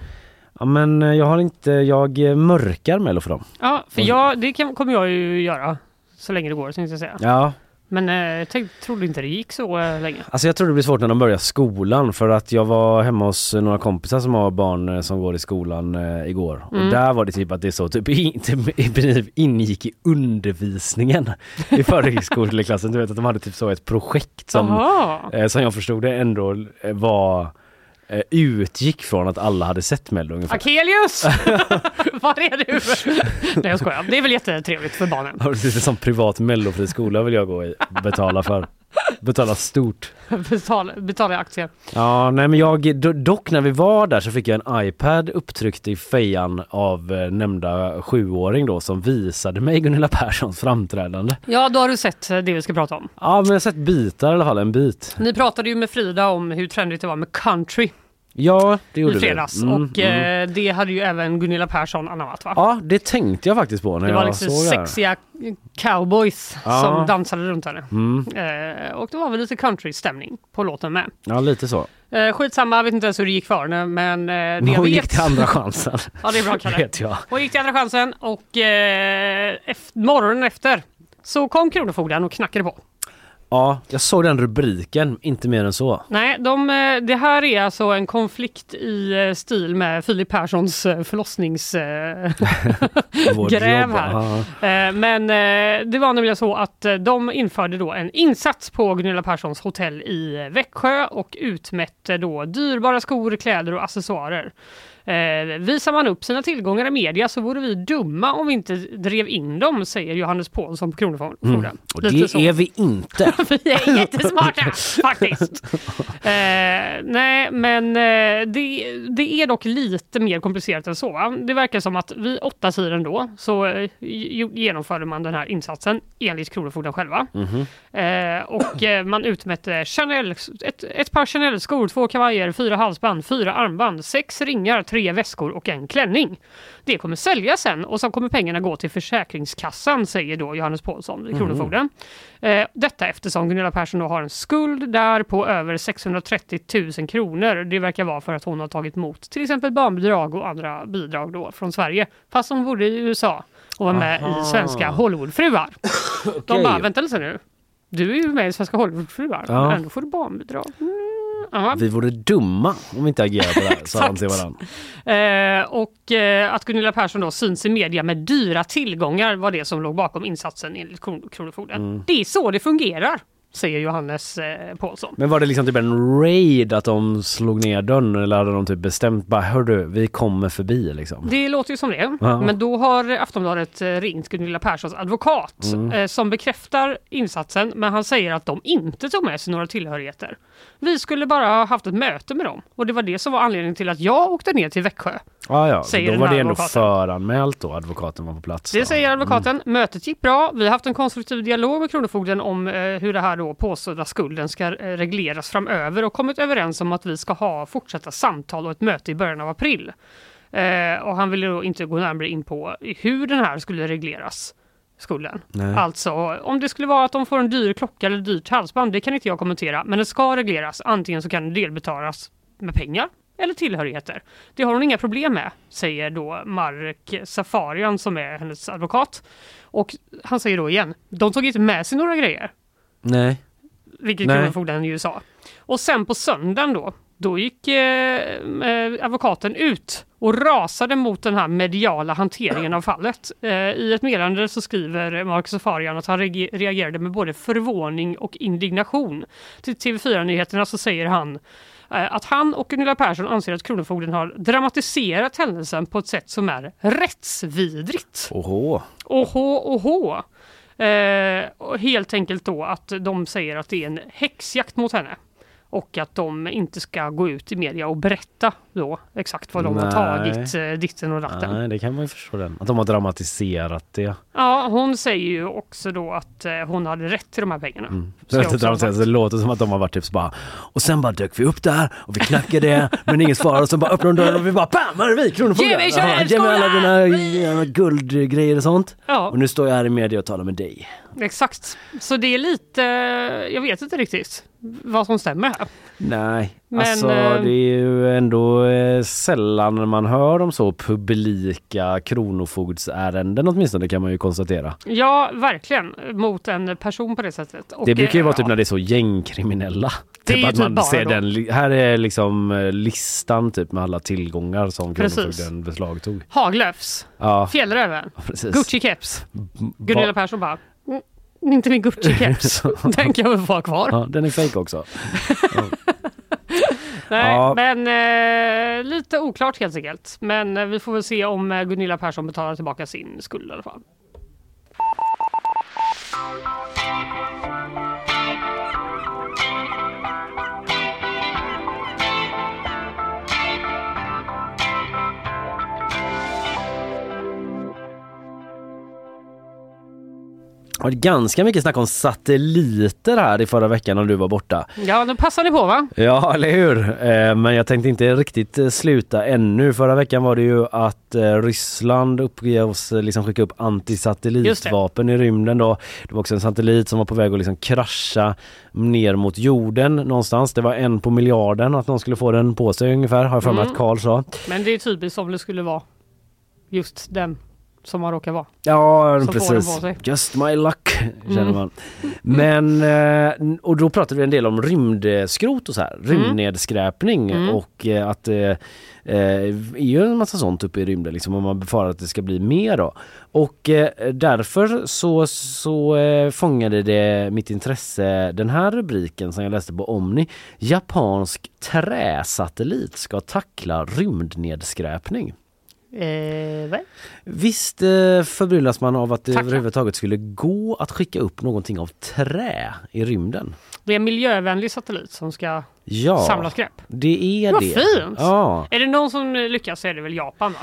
Ja men eh, jag har inte, jag mörkar Mello för dem. Ja, för jag, det kan, kommer jag ju göra. Så länge det går tänkte jag säga. Ja, Men eh, jag tänkte, trodde inte det gick så eh, länge. Alltså jag tror det blir svårt när de börjar skolan för att jag var hemma hos några kompisar som har barn eh, som går i skolan igår Mm. och där var det typ att det så typ typ, i princip ingick i undervisningen i förskoleklassen. Du vet att de hade typ så ett projekt som, eh, som jag förstod det ändå var eh, utgick från att alla hade sett Mello ungefär. Akelius! *laughs* Var är du? Nej jag skojar. Det är väl jättetrevligt för barnen. Du sett en sån privat mellofri skola vill jag gå i, betala för. Betala stort. Betala, betala aktier. Ja, nej men jag, do, dock när vi var där så fick jag en iPad upptryckt i fejan av eh, nämnda sjuåring då som visade mig Gunilla Perssons framträdande. Ja, då har du sett eh, det vi ska prata om. Ja, men jag har sett bitar i alla fall, en bit. Ni pratade ju med Frida om hur trendigt det var med country Ja, det gjorde i vi. fredags. Mm, och mm. eh, det hade ju även Gunilla Persson anammat va? Ja, det tänkte jag faktiskt på när det var jag liksom såg det här. sexiga cowboys Ja. som dansade runt henne. Mm. Eh, och det var väl lite country-stämning på låten med. Ja, lite så. Eh, skitsamma, jag vet inte ens hur det gick för henne men eh, det Hon vet... gick till andra chansen. *laughs* Ja, det är bra *laughs* Kalle. vet jag. Hon gick till andra chansen och eh, efter, morgonen efter så kom Kronofogden och knackade på. Ja, jag såg den rubriken, inte mer än så. Nej, de, eh, det här är alltså en konflikt i eh, stil med Filip Perssons eh, förlossningsgräv *laughs* här. ja. Men det var nämligen så att de införde då en insats på Gunilla Perssons hotell i Växjö och utmätte då dyrbara skor, kläder och accessoarer. Eh, visar man upp sina tillgångar i media så vore vi dumma om vi inte drev in dem, säger Johannes Paulsson på Kronofogden. Mm. Och Lite det så. är vi inte. *laughs* Vi är jättesmarta faktiskt. Eh, nej, men eh, det, det är dock lite mer komplicerat än så. Va? Det verkar som att vid åtta tiden då så eh, genomförde man den här insatsen enligt Kronofogden själva. Mhm. Eh, och eh, man utmätte Chanel, ett, ett par Chanel-skor, två kavajer, fyra halsband, fyra armband, sex ringar, tre väskor och en klänning. Det kommer säljas sen och så kommer pengarna gå till Försäkringskassan säger då Johannes Paulsson vid Mhm. Kronofogden. Eh, detta eftersom Gunilla Persson då har en skuld där på över 630 000 kronor. Det verkar vara för att hon har tagit emot till exempel barnbidrag och andra bidrag då från Sverige. Fast hon bodde i USA och var med Aha. i Svenska Hollywoodfruar. De Okej. bara, vänta lite nu. Du är ju med i Svenska Hollywoodfruar, Ja. men ändå får du barnbidrag. Mm. Vi vore dumma om vi inte agerar på det här, sa han till varandra. Eh, och eh, att Gunilla Persson då syns i media med dyra tillgångar var det som låg bakom insatsen enligt Kron- Kronofogden. Mm. Det är så det fungerar, säger Johannes eh, Paulsson. Men var det liksom typ en raid att de slog ner dörren eller hade de typ bestämt bara hördu, vi kommer förbi liksom? Det låter ju som det. Ja. Men då har Aftonbladet eh, ringt Gunilla Perssons advokat Mm. eh, som bekräftar insatsen men han säger att de inte tog med sig några tillhörigheter. Vi skulle bara ha haft ett möte med dem och det var det som var anledningen till att jag åkte ner till Växjö. Ja, ja, Säger då var det ändå advokaten. föranmält då, advokaten var på plats. Det då. säger advokaten. Mötet gick bra. Vi har haft en konstruktiv dialog med Kronofogden om eh, hur det här då påstådda skulden ska eh, regleras framöver och kommit överens om att vi ska ha fortsatta samtal och ett möte i början av april. Eh, och han ville då inte gå närmare in på hur den här skulle regleras. skulden. Nej. Alltså om det skulle vara att de får en dyr klocka eller dyrt halsband, det kan inte jag kommentera. Men det ska regleras. Antingen så kan det delbetalas med pengar eller tillhörigheter. Det har hon inga problem med, säger då Mark Safarian som är hennes advokat. Och han säger då igen, de tog inte med sig några grejer Nej. vilket Nej. kronofogden ju sa. Och sen på söndagen då, då gick eh, eh, advokaten ut och rasade mot den här mediala hanteringen av fallet. Eh, I ett meddelande så skriver Marcus Safarian att han reage- reagerade med både förvåning och indignation. Till TV4-nyheterna så säger han eh, att han och Gunilla Persson anser att Kronofogden har dramatiserat händelsen på ett sätt som är rättsvidrigt. Oho. Oho, oho. Eh, och helt enkelt då att de säger att det är en häxjakt mot henne. Och att de inte ska gå ut i media och berätta då exakt vad de har Nej. tagit eh, ditten och datten. Nej, det kan man ju förstå den. Att de har dramatiserat det. Ja, hon säger ju också då att eh, hon hade rätt till de här pengarna. Mm. Så det, dramatiserat, det låter som att de har varit typ så bara Och sen bara dök vi upp där och vi knackade men ingen svarade och sen bara öppnade de dörren och vi bara BAM! Här är vi! Kronofogden! Ge mig Ge mig alla dina jävla guldgrejer och sånt. Ja. Och nu står jag här i media och talar med dig. Exakt. Så det är lite, jag vet inte riktigt vad som stämmer här. Nej, Men, alltså eh, det är ju ändå eh, sällan man hör om så publika kronofogdsärenden åtminstone kan man ju konstatera. Ja, verkligen. Mot en person på det sättet. Och, det brukar ju eh, vara typ ja. när det är så gängkriminella. *laughs* Det är Typ ju att typ man ser då. den, här är liksom eh, listan typ med alla tillgångar som. Kronofogden beslagtog. Haglöfs, Ja. Fjällräven, precis. Gucci-keps. Gunilla Persson bara, "Mm, *laughs* inte min Gucci-keps. *laughs* Den kan väl få ha kvar. Ja, den är fake också. *laughs* Nej, Ja. men eh, lite oklart helt enkelt. Men eh, vi får väl se om eh, Gunilla Persson betalar tillbaka sin skuld i alla fall. Det var ganska mycket snack om satelliter här i förra veckan när du var borta. Ja, den passar ni på va? Ja, eller hur? Eh, Men jag tänkte inte riktigt eh, sluta ännu. Förra veckan var det ju att eh, Ryssland uppgavs liksom skicka upp antisatellitvapen i rymden då. Det var också en satellit som var på väg att liksom krascha ner mot jorden någonstans. Det var en på miljarden att någon skulle få den på sig ungefär, har jag för mig Mm. att Karl sa. Men det är typiskt som det skulle vara. Just den som man råkar vara. Ja, den precis. Just my luck, känner Mm. man. Men, eh, och då pratade vi en del om rymdskrot och så här, rymdnedskräpning Mm. och eh, att det är ju en massa sånt uppe i rymden liksom och man befarar att det ska bli mer då. Och eh, därför så, så fångade det mitt intresse den här rubriken som jag läste på Omni. Japansk träsatellit ska tackla rymdnedskräpning. Eh? Visst eh, förbryllas man av att det Tackla. överhuvudtaget skulle gå att skicka upp någonting av trä i rymden? Det är en miljövänlig satellit som ska Ja, samla skräp. det är Vad det. fint! Ja, Är det någon som lyckas så är det väl Japan va?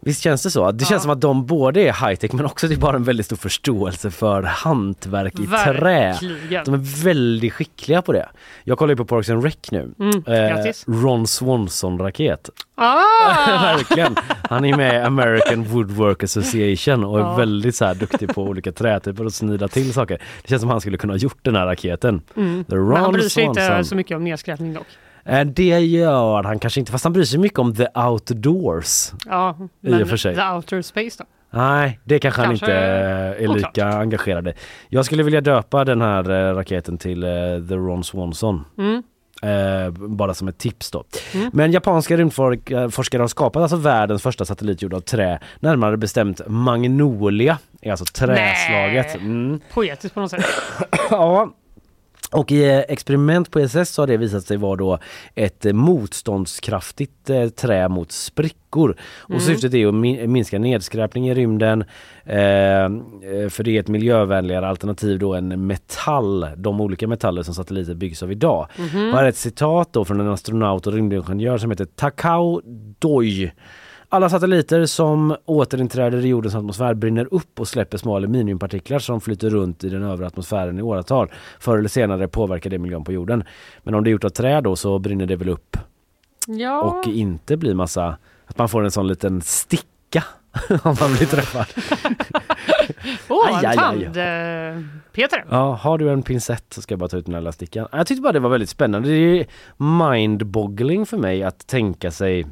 visst känns det så? Det känns som att de både är high-tech men också det är bara en väldigt stor förståelse för hantverk i trä. Verkligen. De är väldigt skickliga på det. Jag kollar ju på Parks and Rec nu. Mm, grattis. Ron Swanson-raket. Ah! *laughs* Verkligen. Han är med i American Woodwork Association och är Ja. väldigt så här duktig på olika trätyper och snida till saker. Det känns som han skulle kunna ha gjort den här raketen. Mm. The Men Ron han bryr sig inte Swanson. så mycket om nedskräpning dock. Eh, Det gör han kanske inte, fast han bryr sig mycket om the outdoors. Ja, I men och för sig. The Outer Space då? Nej, det kanske, han Kanske inte är oklart. lika engagerad i. Jag skulle vilja döpa den här eh, raketen till eh, The Ron Swanson. Mm. Eh, bara som ett tips då. Mm. Men japanska rymdforskare har skapat alltså världens första satellit gjord av trä. Närmare bestämt Magnolia, är alltså träslaget. Mm. Poetiskt på något sätt. *coughs* Ja. Och i eh, experiment på ESS så har det visat sig vara då ett eh, motståndskraftigt eh, trä mot sprickor. Och Mm. syftet är att min- minska nedskräpning i rymden. Eh, eh, för det är ett miljövänligare alternativ då än metall, de olika metaller som satelliter byggs av idag. Mhm. Och här är ett citat då från en astronaut och rymdingenjör som heter Takao Doi. Alla satelliter som återinträder i jordens atmosfär brinner upp och släpper små aluminiumpartiklar som flyter runt i den övre atmosfären i åratal. Förr eller senare påverkar det miljön på jorden. Men om det är gjort av trä då så brinner det väl upp Ja, och inte blir massa, att man får en sån liten sticka *laughs* om man blir träffad. Åh, Aj, en aj, aj. tand... Eh, Peter. Ja, har du en pincett så ska jag bara ta ut den här lilla stickan. Jag tyckte bara det var väldigt spännande. Det är mind-boggling för mig att tänka sig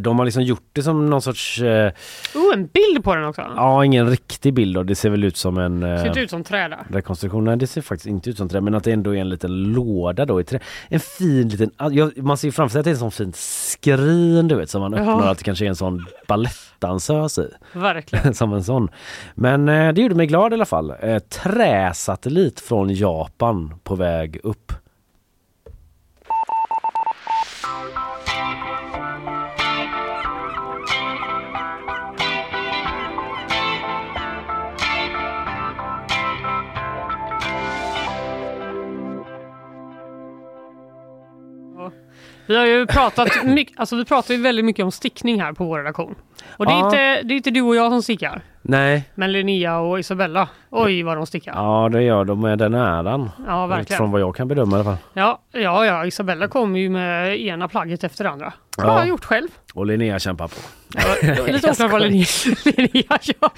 de har liksom gjort det som någon sorts, eh, Oh, en bild på den också. ja ingen riktig bild och det ser väl ut som en eh, Ser inte ut som träd där. rekonstruktion. Nej det ser faktiskt inte ut som trä men att det ändå är en liten låda då i trä. En fin liten, ja, man ser ju framför sig att det är en sån fint skrin du vet som man öppnar att det kanske är en sån balettdansös i. Verkligen. *laughs* som en sån. Men eh, det gjorde mig glad i alla fall. Eh, träsatellit från Japan på väg upp. Vi har ju pratat *laughs* mycket, alltså vi pratar ju väldigt mycket om stickning här på vår redaktion. Och det är, Ja. inte, det är inte du och jag som stickar. Nej, Men Linnea och Isabella, oj vad de stickar. ja det gör de med den äran. Ja, verkligen. Från vad jag kan bedöma i alla fall. Ja, ja, ja, Isabella kommer ju med ena plagget efter det andra. Ja. Vad har jag gjort själv? Och Linnea kämpar på. Lite oklart vad Linnea, Linnea gör.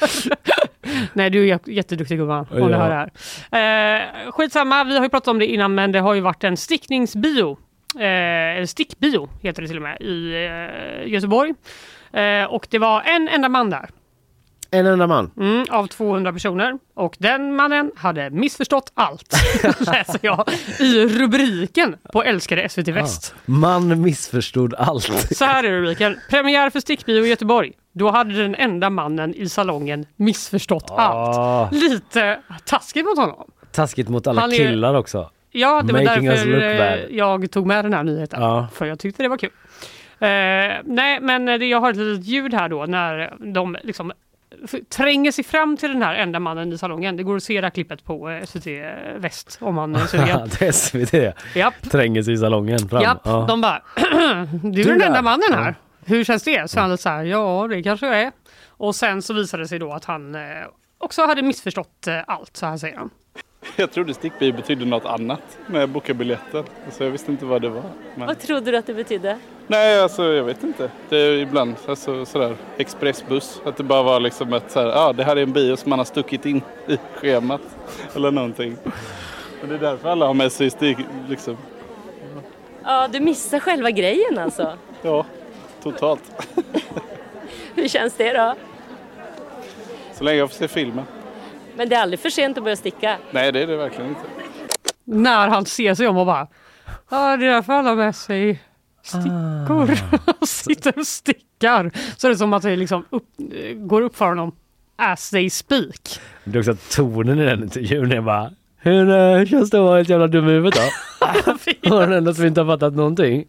*laughs* Nej, du är jätteduktig gumman om Ja. det här är. Eh, skitsamma, vi har ju pratat om det innan men det har ju varit en stickningsbio. Eh, stickbio heter det till och med i eh, Göteborg. Eh, och det var en enda man där. En enda man. Mm, av 200 personer. Och den mannen hade missförstått allt, *laughs* läser jag i rubriken på Älskade SVT Väst. Man missförstod allt. Så här är rubriken. Premiär för stickbio i Göteborg. Då hade den enda mannen i salongen missförstått Ah. allt. Lite taskigt mot honom. Taskigt mot alla är- killar också. Ja, det var Making därför eh, jag tog med den här nyheten. Ja. För jag tyckte det var kul. Eh, nej, men jag har ett litet ljud här då när de liksom tränger sig fram till den här enda mannen i salongen. Det går att se det här klippet på eh, SVT Väst om man är sugen. *laughs* det SVT. Japp. Tränger sig i salongen fram. Japp, Ja. de bara *clears throat* Du är den där. enda mannen här. Ja. Hur känns det? Så han så här, ja det kanske jag är. Och sen så visade det sig då att han eh, också hade missförstått eh, allt, så här säger han. *laughs* Jag trodde stickbil betydde något annat när jag bokade biljetter. Så jag visste inte vad det var. Men... Vad trodde du att det betydde? Nej, alltså jag vet inte. Det är ibland alltså, sådär expressbuss. Att det bara var liksom ett såhär, ja ah, det här är en bio som man har stuckit in i schemat. *laughs* Eller någonting. Och det är därför alla har med sig stick, liksom. Ja, du missar själva grejen alltså. *laughs* Ja, totalt. Hur känns det då? Så länge jag får se filmen. Men det är aldrig för sent att börja sticka. Nej, det är det verkligen inte. När han ser sig om och bara Ja det är därför alla har med sig stickor *laughs* och sitter och stickar. Så det är som att det liksom upp, går upp för honom as they speak. Det är också tonen i den intervjun är bara hur eh, känns det att vara helt jävla dum i huvudet då? Och den enda som inte har fattat någonting.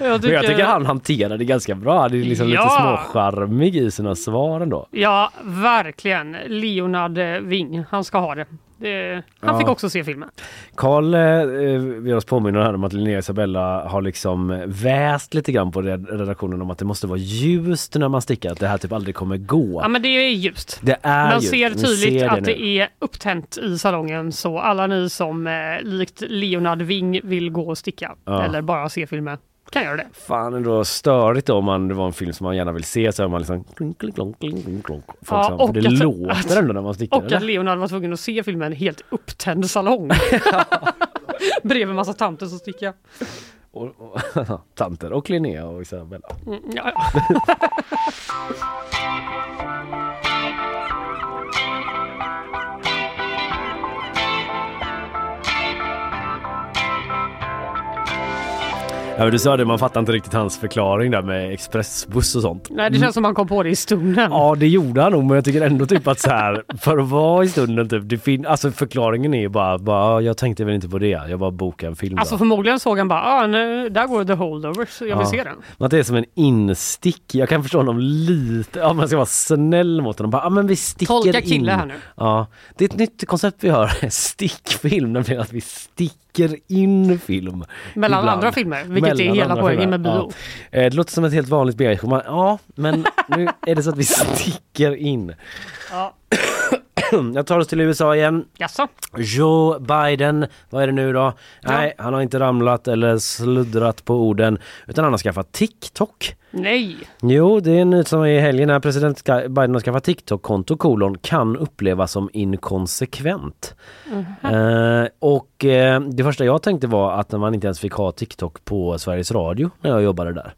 Jag Men jag tycker han hanterar det ganska bra. Han är liksom Ja. lite småcharmig i sina svar ändå. Ja, verkligen. Leonard eh, Wing, han ska ha det. det han Ja. fick också se filmen. Karl eh, vill oss påminna här om att Linnea Isabella har liksom väst lite grann på red- redaktionen om att det måste vara ljust när man stickar. Att det här typ aldrig kommer gå. Ja, men det är ljust. Det är Man ljust. ser tydligt ser att nu. det är upptänt i salongen så alla ni som eh, likt Leonard Wing vill gå och sticka Ja. eller bara se filmen kan göra det. Fan ändå störigt om man, det var en film som man gärna vill se så är man liksom klonk, klink, klink, klonk. Folk Ja, och det att- låter att- ändå när man stickar. Och eller? att Leonard var tvungen att se filmen helt upptänd salong. *laughs* Bredvid massa tanter som stickar. Och, och, *laughs* tanter och Linnea och Isabella. Mm, ja, ja. *laughs* Ja, men du sa det, man fattar inte riktigt hans förklaring där med expressbuss och sånt. Nej, det känns som han kom på det i stunden. Ja det gjorde han nog men jag tycker ändå typ att så här för att vara i stunden typ, det fin- alltså förklaringen är ju bara, bara jag tänkte väl inte på det, jag bara bokade en film Alltså då. förmodligen såg han bara, ah, nu, där går The Holdovers, jag vill Ja. se den. Men att det är som en instick, jag kan förstå honom lite, om man ska vara snäll mot honom, bara, ja men vi sticker Tolka in. kille här nu. Ja, det är ett nytt koncept vi har, *laughs* stickfilm, nämligen att vi sticker in film. Mellan ibland. andra filmer, vilket är Mellan hela andra poängen med bio. Ja. Eh, Det låter som ett helt vanligt B-engagemang, ja men *laughs* nu är det så att vi sticker in. Ja. *clears throat* Jag tar oss till USA igen. Jaså? Joe Biden, vad är det nu då? Nej, han har inte ramlat eller sluddrat på orden utan han har skaffat TikTok. Nej. Jo, det är en nyhet som är i helgen när president Biden har skaffat TikTok-konto kolon kan upplevas som inkonsekvent. Mhm. Eh, och eh, det första jag tänkte var att man inte ens fick ha TikTok på Sveriges Radio när jag jobbade där.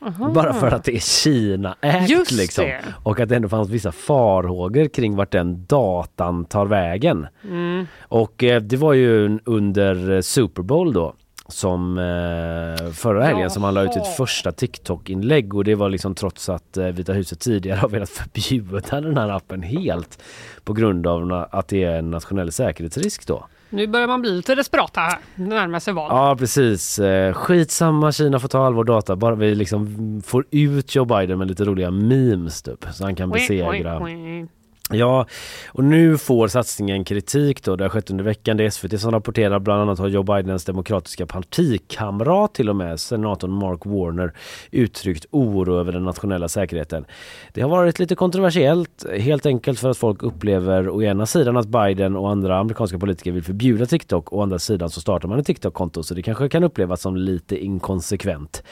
Aha. Bara för att det är Kina-ägt liksom. det. Och att det ändå fanns vissa farhågor kring vart den datan tar vägen. Mm. Och eh, det var ju under Super Bowl då som eh, förra helgen som han la ut sitt första TikTok-inlägg och det var liksom trots att eh, Vita huset tidigare *laughs* har velat förbjuda den här appen helt på grund av att det är en nationell säkerhetsrisk då. Nu börjar man bli lite desperata här. Det närmar sig val. Ja precis. Eh, skitsamma Kina får ta all vår data bara vi liksom får ut Joe Biden med lite roliga memes typ så han kan besegra. Ja, och nu får satsningen kritik då. Det har skett under veckan. Det är SVT som rapporterar. Bland annat har Joe Bidens demokratiska partikamrat till och med, senatorn Mark Warner, uttryckt oro över den nationella säkerheten. Det har varit lite kontroversiellt, helt enkelt för att folk upplever å ena sidan att Biden och andra amerikanska politiker vill förbjuda TikTok och å andra sidan så startar man ett TikTok-konto så det kanske kan upplevas som lite inkonsekvent.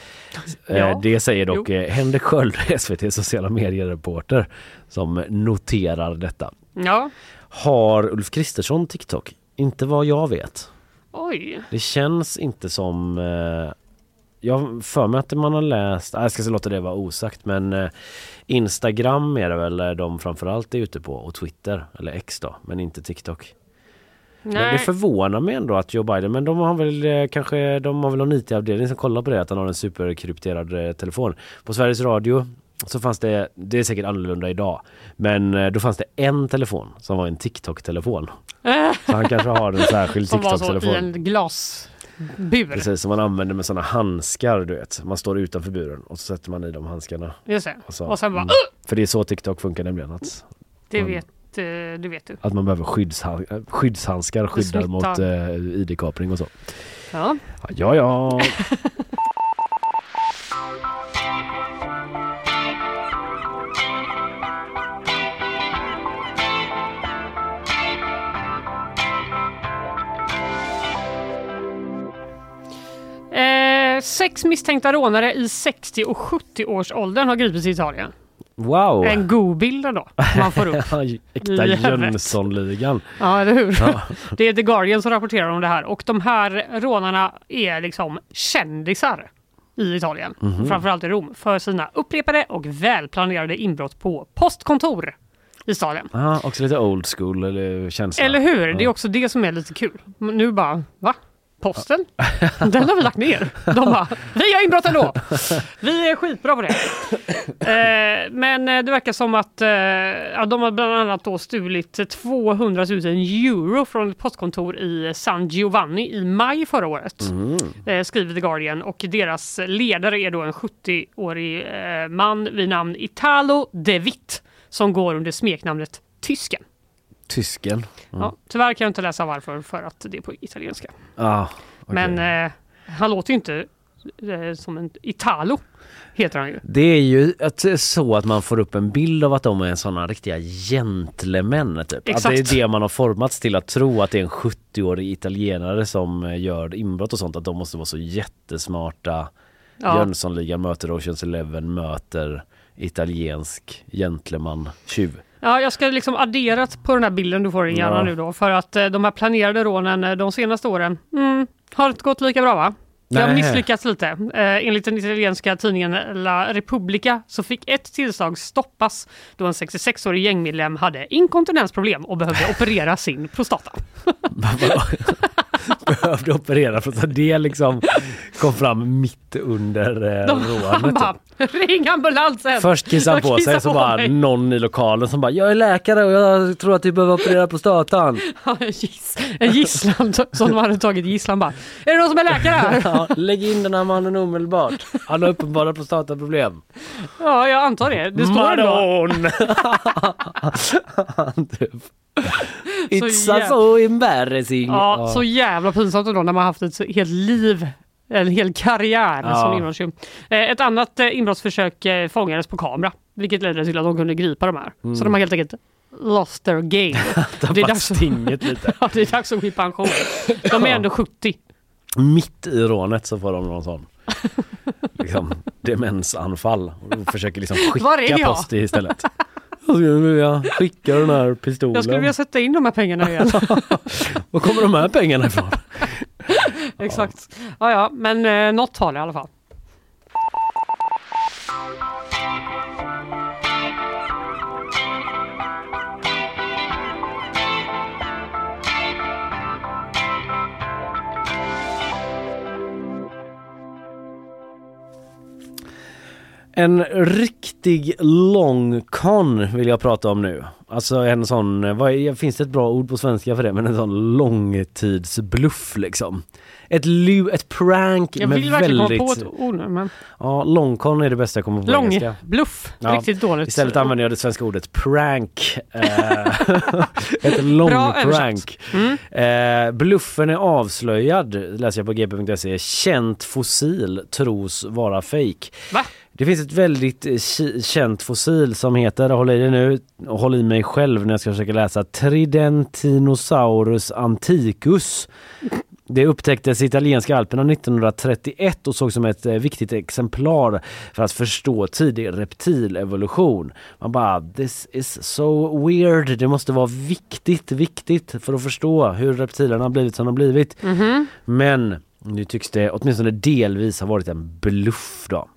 Eh, Ja. Det säger dock Jo. eh, Henrik Sköld, *laughs* SVT sociala mediereporter, som noterar detta. Ja. Har Ulf Kristersson TikTok? Inte vad jag vet. Oj. Det känns inte som... Eh, jag för mig att man har läst, ah, jag ska låta det vara osagt men eh, Instagram är det väl de framförallt är ute på och Twitter eller X då men inte TikTok. Men det Nej. förvånar mig ändå att Joe Biden, men de har väl eh, kanske, de har väl någon IT-avdelning som kollar på det, att han har en superkrypterad eh, telefon. På Sveriges Radio så fanns det, det är säkert annorlunda idag, men eh, då fanns det en telefon som var en TikTok-telefon. Så han kanske har en särskild *laughs* Som var så i TikTok-telefon. en glasbur. Precis, som man använder med sådana handskar du vet. Man står utanför buren och så sätter man i de handskarna. Just det. Och, så, Och sen bara, mm. För det är så TikTok funkar nämligen. Att, Det man, vet, eh, det vet du. att man behöver skyddshan- skyddshandskar skyddar smittar. mot eh, ID-kapning och så. Ja. Ja, ja. *laughs* sex misstänkta rånare i 60 och 70-årsåldern har gripits i Italien. Wow! En god bild ändå man får upp. *laughs* Äkta. Jönssonligan. Ja, eller hur? Ja. Det är The Guardian som rapporterar om det här och de här rånarna är liksom kändisar i Italien, Mhm. framförallt i Rom, för sina upprepade och välplanerade inbrott på postkontor i staden. Aha, också lite old school eller känsla. Eller hur? Det är Ja. också det som är lite kul. Nu bara, va? Posten? Den har vi lagt ner. De bara, vi har inbrott ändå! Vi är skitbra på det. Eh, men eh, det verkar som att eh, ja, de har bland annat då stulit 200 000 euro från ett postkontor i San Giovanni i maj förra året. Eh, skriver The Guardian och deras ledare är då en 70-årig eh, man vid namn Italo De Witt som går under smeknamnet Tysken. Tysken. Mm. Ja, tyvärr kan jag inte läsa varför för att det är på italienska. Ah, okej. Men eh, han låter ju inte eh, som en Italo. Heter han ju. Det är ju att, så att man får upp en bild av att de är sådana riktiga gentlemän. Typ. Att det Exakt. är det man har formats till att tro att det är en 70-årig italienare som eh, gör inbrott och sånt. Att de måste vara så jättesmarta. Ja. Jönssonligan möter Oceans Eleven möter italiensk gentleman tjuv. Ja, jag ska liksom addera på den här bilden du får i hjärnan Ja. nu då. För att eh, de här planerade rånen eh, de senaste åren mm, har inte gått lika bra va? Det har misslyckats lite. Eh, enligt den italienska tidningen La Repubblica så fick ett tillslag stoppas då en 66-årig gängmedlem hade inkontinensproblem och behövde *laughs* operera sin prostata. *laughs* Behövde operera att det liksom kom fram mitt under eh, rånet. *laughs* ring ambulansen! Först kissar han på sig så bara mig. någon i lokalen som bara Jag är läkare och jag tror att du behöver operera prostatan. *laughs* Ja, en giss- En gisslan som de hade tagit gisslan bara. Är det någon som är läkare här? *laughs* Ja, lägg in den här mannen omedelbart. Han har uppenbara prostataproblem. Ja, jag antar det. Det står. Maron! typ. It's jävla- so embarrassing. Ja, så jävla pinsamt ändå när man haft ett så- helt liv, en hel karriär Ja. som inbrottstjuv. Eh, Ett annat eh, inbrottsförsök eh, fångades på kamera, vilket ledde till att de kunde gripa de här. Mm. Så de har helt enkelt lost their game. *laughs* Det är stinget lite. *laughs* ja, det är dags att gå i pension. De är ändå 70. Mitt i rånet så får de någon sån *laughs* liksom, demensanfall och försöker liksom skicka post istället. Jag skulle vilja skicka den här pistolen. Jag skulle vilja sätta in de här pengarna igen. Var kommer de här pengarna ifrån? *laughs* Exakt. Ja, ja, men eh, något har det i alla fall. En riktig lång con vill jag prata om nu. Alltså en sån, vad är, finns det ett bra ord på svenska för det? Men en sån långtidsbluff liksom. Ett, lu, ett prank Jag med vill verkligen väldigt... komma på ett ord nu, men Ja, långcon är det bästa jag kommer på lång engelska. bluff. Ja, Riktigt dåligt. Istället använder jag det svenska ordet prank. Eh, *laughs* ett lång Bra översatt. prank. Mm. Eh, bluffen är avslöjad, läser jag på gp.se. Känt fossil tros vara fake. Va? Det finns ett väldigt eh, känt fossil som heter, håll i dig nu och håll i mig själv när jag ska försöka läsa, Tridentinosaurus anticus. Det upptäcktes i italienska alperna 1931 och såg som ett eh, viktigt exemplar för att förstå tidig reptilevolution. Man bara, this is so weird. Det måste vara viktigt, viktigt för att förstå hur reptilerna har blivit som de har blivit. Mhm. Men nu tycks det åtminstone delvis ha varit en bluff då.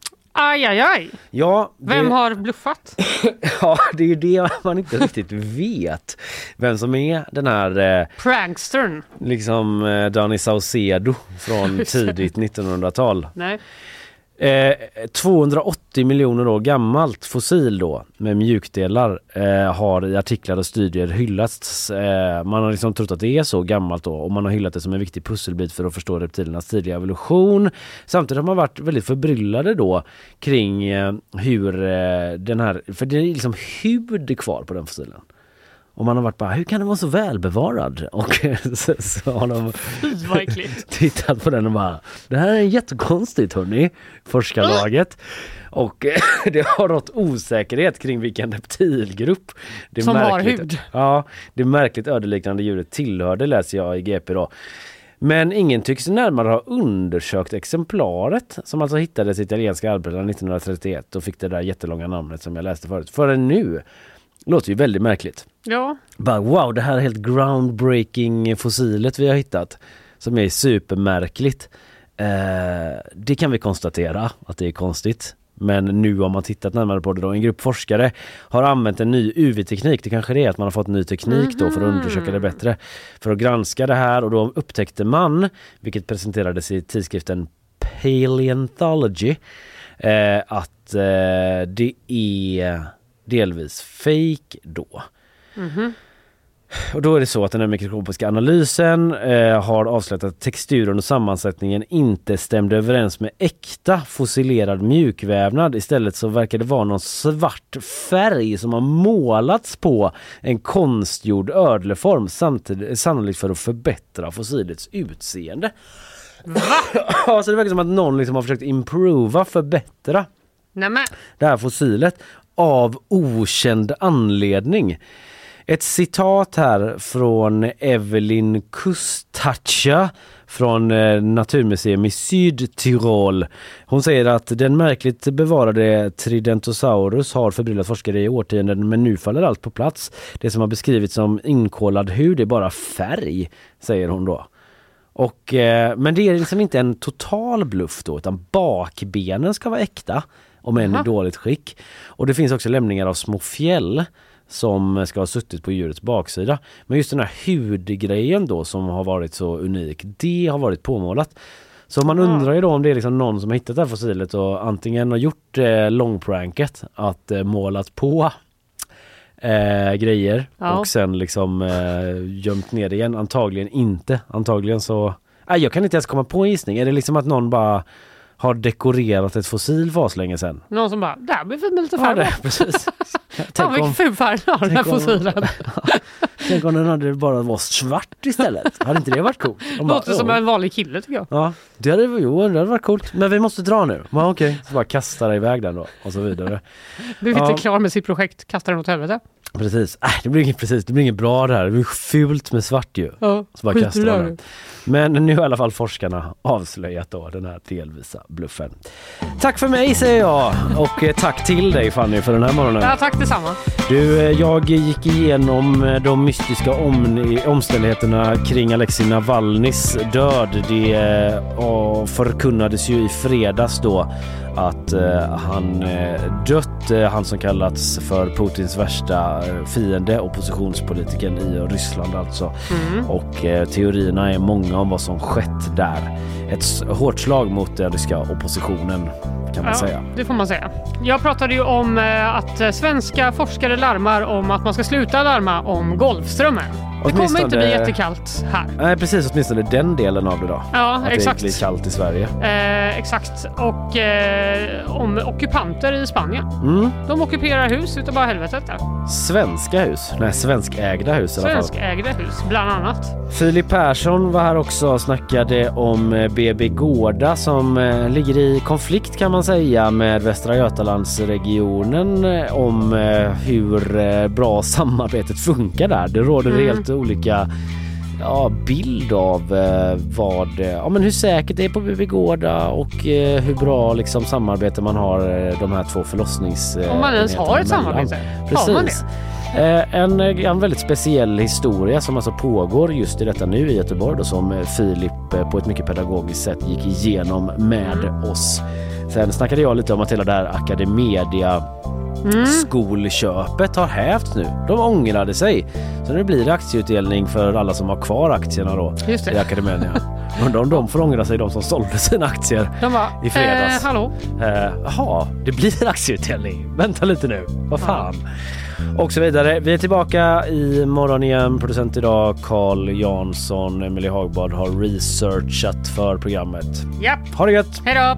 Aj, aj, aj. Ja, det- Vem har bluffat? *laughs* Ja, det är ju det man inte riktigt vet. Vem som är den här eh, Prankstern. liksom eh, Danny Saucedo från *laughs* tidigt 1900-tal. Nej. Eh, 280 miljoner år gammalt fossil då med mjukdelar eh, har i artiklar och studier hyllats. Eh, man har liksom trott att det är så gammalt då och man har hyllat det som en viktig pusselbit för att förstå reptilernas tidiga evolution. Samtidigt har man varit väldigt förbryllade då kring eh, hur eh, den här, för det är liksom hud kvar på den fossilen. Och man har varit bara, hur kan den vara så välbevarad? Och *laughs* så, så har de *laughs* *laughs* tittat på den och bara, det här är jättekonstigt hörni, forskarlaget. Och eh, det har rått osäkerhet kring vilken reptilgrupp det Som har märkligt- hud. Ja, det märkligt ödeliknande djuret tillhörde läser jag i GP då. Men ingen tycks närmare ha undersökt exemplaret som alltså hittades i italienska Alperna 1931 och fick det där jättelånga namnet som jag läste förut. Förrän nu. Låter ju väldigt märkligt. Ja. Bara wow, det här är helt groundbreaking fossilet vi har hittat. Som är supermärkligt. Eh, det kan vi konstatera att det är konstigt. Men nu har man tittat närmare på det då. En grupp forskare har använt en ny UV-teknik. Det kanske det är att man har fått ny teknik då för att undersöka det bättre. För att granska det här och då upptäckte man, vilket presenterades i tidskriften Paleontology, eh, att eh, det är delvis fake då. Mhm. Och då är det så att den här mikroskopiska analysen eh, har avslöjat att texturen och sammansättningen inte stämde överens med äkta fossilerad mjukvävnad. Istället så verkar det vara någon svart färg som har målats på en konstgjord ödleform samtidigt, sannolikt för att förbättra fossilets utseende. *coughs* Ja, så det verkar som att någon liksom har försökt improva, förbättra Nämen. det här fossilet av okänd anledning. Ett citat här från Evelyn Kustacha från eh, Naturmuseum i Sydtyrol. Hon säger att den märkligt bevarade Tridentosaurus har förbryllat forskare i årtionden men nu faller allt på plats. Det som har beskrivits som inkolad hud är bara färg, säger hon då. Och, eh, men det är liksom inte en total bluff då utan bakbenen ska vara äkta om än i dåligt skick. Och det finns också lämningar av små fjäll som ska ha suttit på djurets baksida. Men just den här hudgrejen då som har varit så unik, det har varit påmålat. Så man undrar ju då om det är liksom någon som har hittat det här fossilet och antingen har gjort eh, långpranket att eh, målat på eh, grejer Ja. och sen liksom eh, gömt ner det igen. Antagligen inte. Antagligen så... Nej, jag kan inte ens komma på en gissning. Är det liksom att någon bara har dekorerat ett fossil för länge sedan? Någon som bara, där blir vi lite Ja, färg. det, precis. *laughs* Fan vilken ful färg den har den här fossilen. *laughs* Tänk om den hade bara var svart istället. Hade inte det varit coolt? De bara, Låter som en vanlig kille tycker jag. Ja, det hade, jo, det hade varit coolt. Men vi måste dra nu. Ja, okej. Så bara kastar iväg den då och så vidare. Blev Ja. inte klar med sitt projekt, kastar den åt helvete. Precis. Äh, det blir inget precis. Det blir inget bra det här. Det blir fult med svart ju. Ja, så bara kastar här. den. Men nu har i alla fall forskarna avslöjat då den här delvisa bluffen. Tack för mig säger jag och eh, tack till dig Fanny för den här morgonen. Ja, tack detsamma. Du, eh, jag gick igenom eh, de mystiska om omständigheterna kring Alexei Navalnys död. Det eh, förkunnades ju i fredags då att eh, han eh, dött, eh, han som kallats för Putins värsta eh, fiende, oppositionspolitiken i Ryssland alltså. Mm. Och eh, teorierna är många om vad som skett där. Ett hårt slag mot den ryska oppositionen kan man Ja, säga. det får man säga. Jag pratade ju om att svenska forskare larmar om att man ska sluta larma om Golfströmmen. Det kommer inte bli jättekallt här. Nej precis, åtminstone den delen av det då. Ja, att exakt. det blir kallt i Sverige. Eh, exakt. Och eh, om ockupanter i Spanien. Mm. De ockuperar hus utav bara helvetet där. Svenska hus, nej svenskägda hus i alla fall. Svenskägda hus, bland annat. Filip Persson var här också och snackade om eh, BB Gårda som eh, ligger i konflikt kan man säga med Västra Götalandsregionen eh, om eh, hur eh, bra *laughs* samarbetet funkar där. Det råder Mm. helt olika ja, bild av eh, vad, eh, ja, men hur säkert det är på BB Gårda och eh, hur bra liksom, samarbete man har eh, de här två förlossnings... eh, Om man ens har ett samarbete. Har man Precis. Eh, En, en väldigt speciell historia som alltså pågår just i detta nu i Göteborg då, som Filip på ett mycket pedagogiskt sätt gick igenom med oss. Sen snackade jag lite om att hela det här Academedia Mm. skolköpet har hävts nu. De ångrade sig. Så nu blir det aktieutdelning för alla som har kvar aktierna då Just det. i Academedia. Undrar om de får ångra sig, de som sålde sina aktier De bara, i fredags. Eh, hallå? Eh, Jaha, det blir aktieutdelning. Vänta lite nu, vad fan. Och så vidare. Vi är tillbaka i morgon igen. Producent idag Carl Jansson, Emelie Hagbard har researchat för programmet. Japp. Ha det gött! Hej då!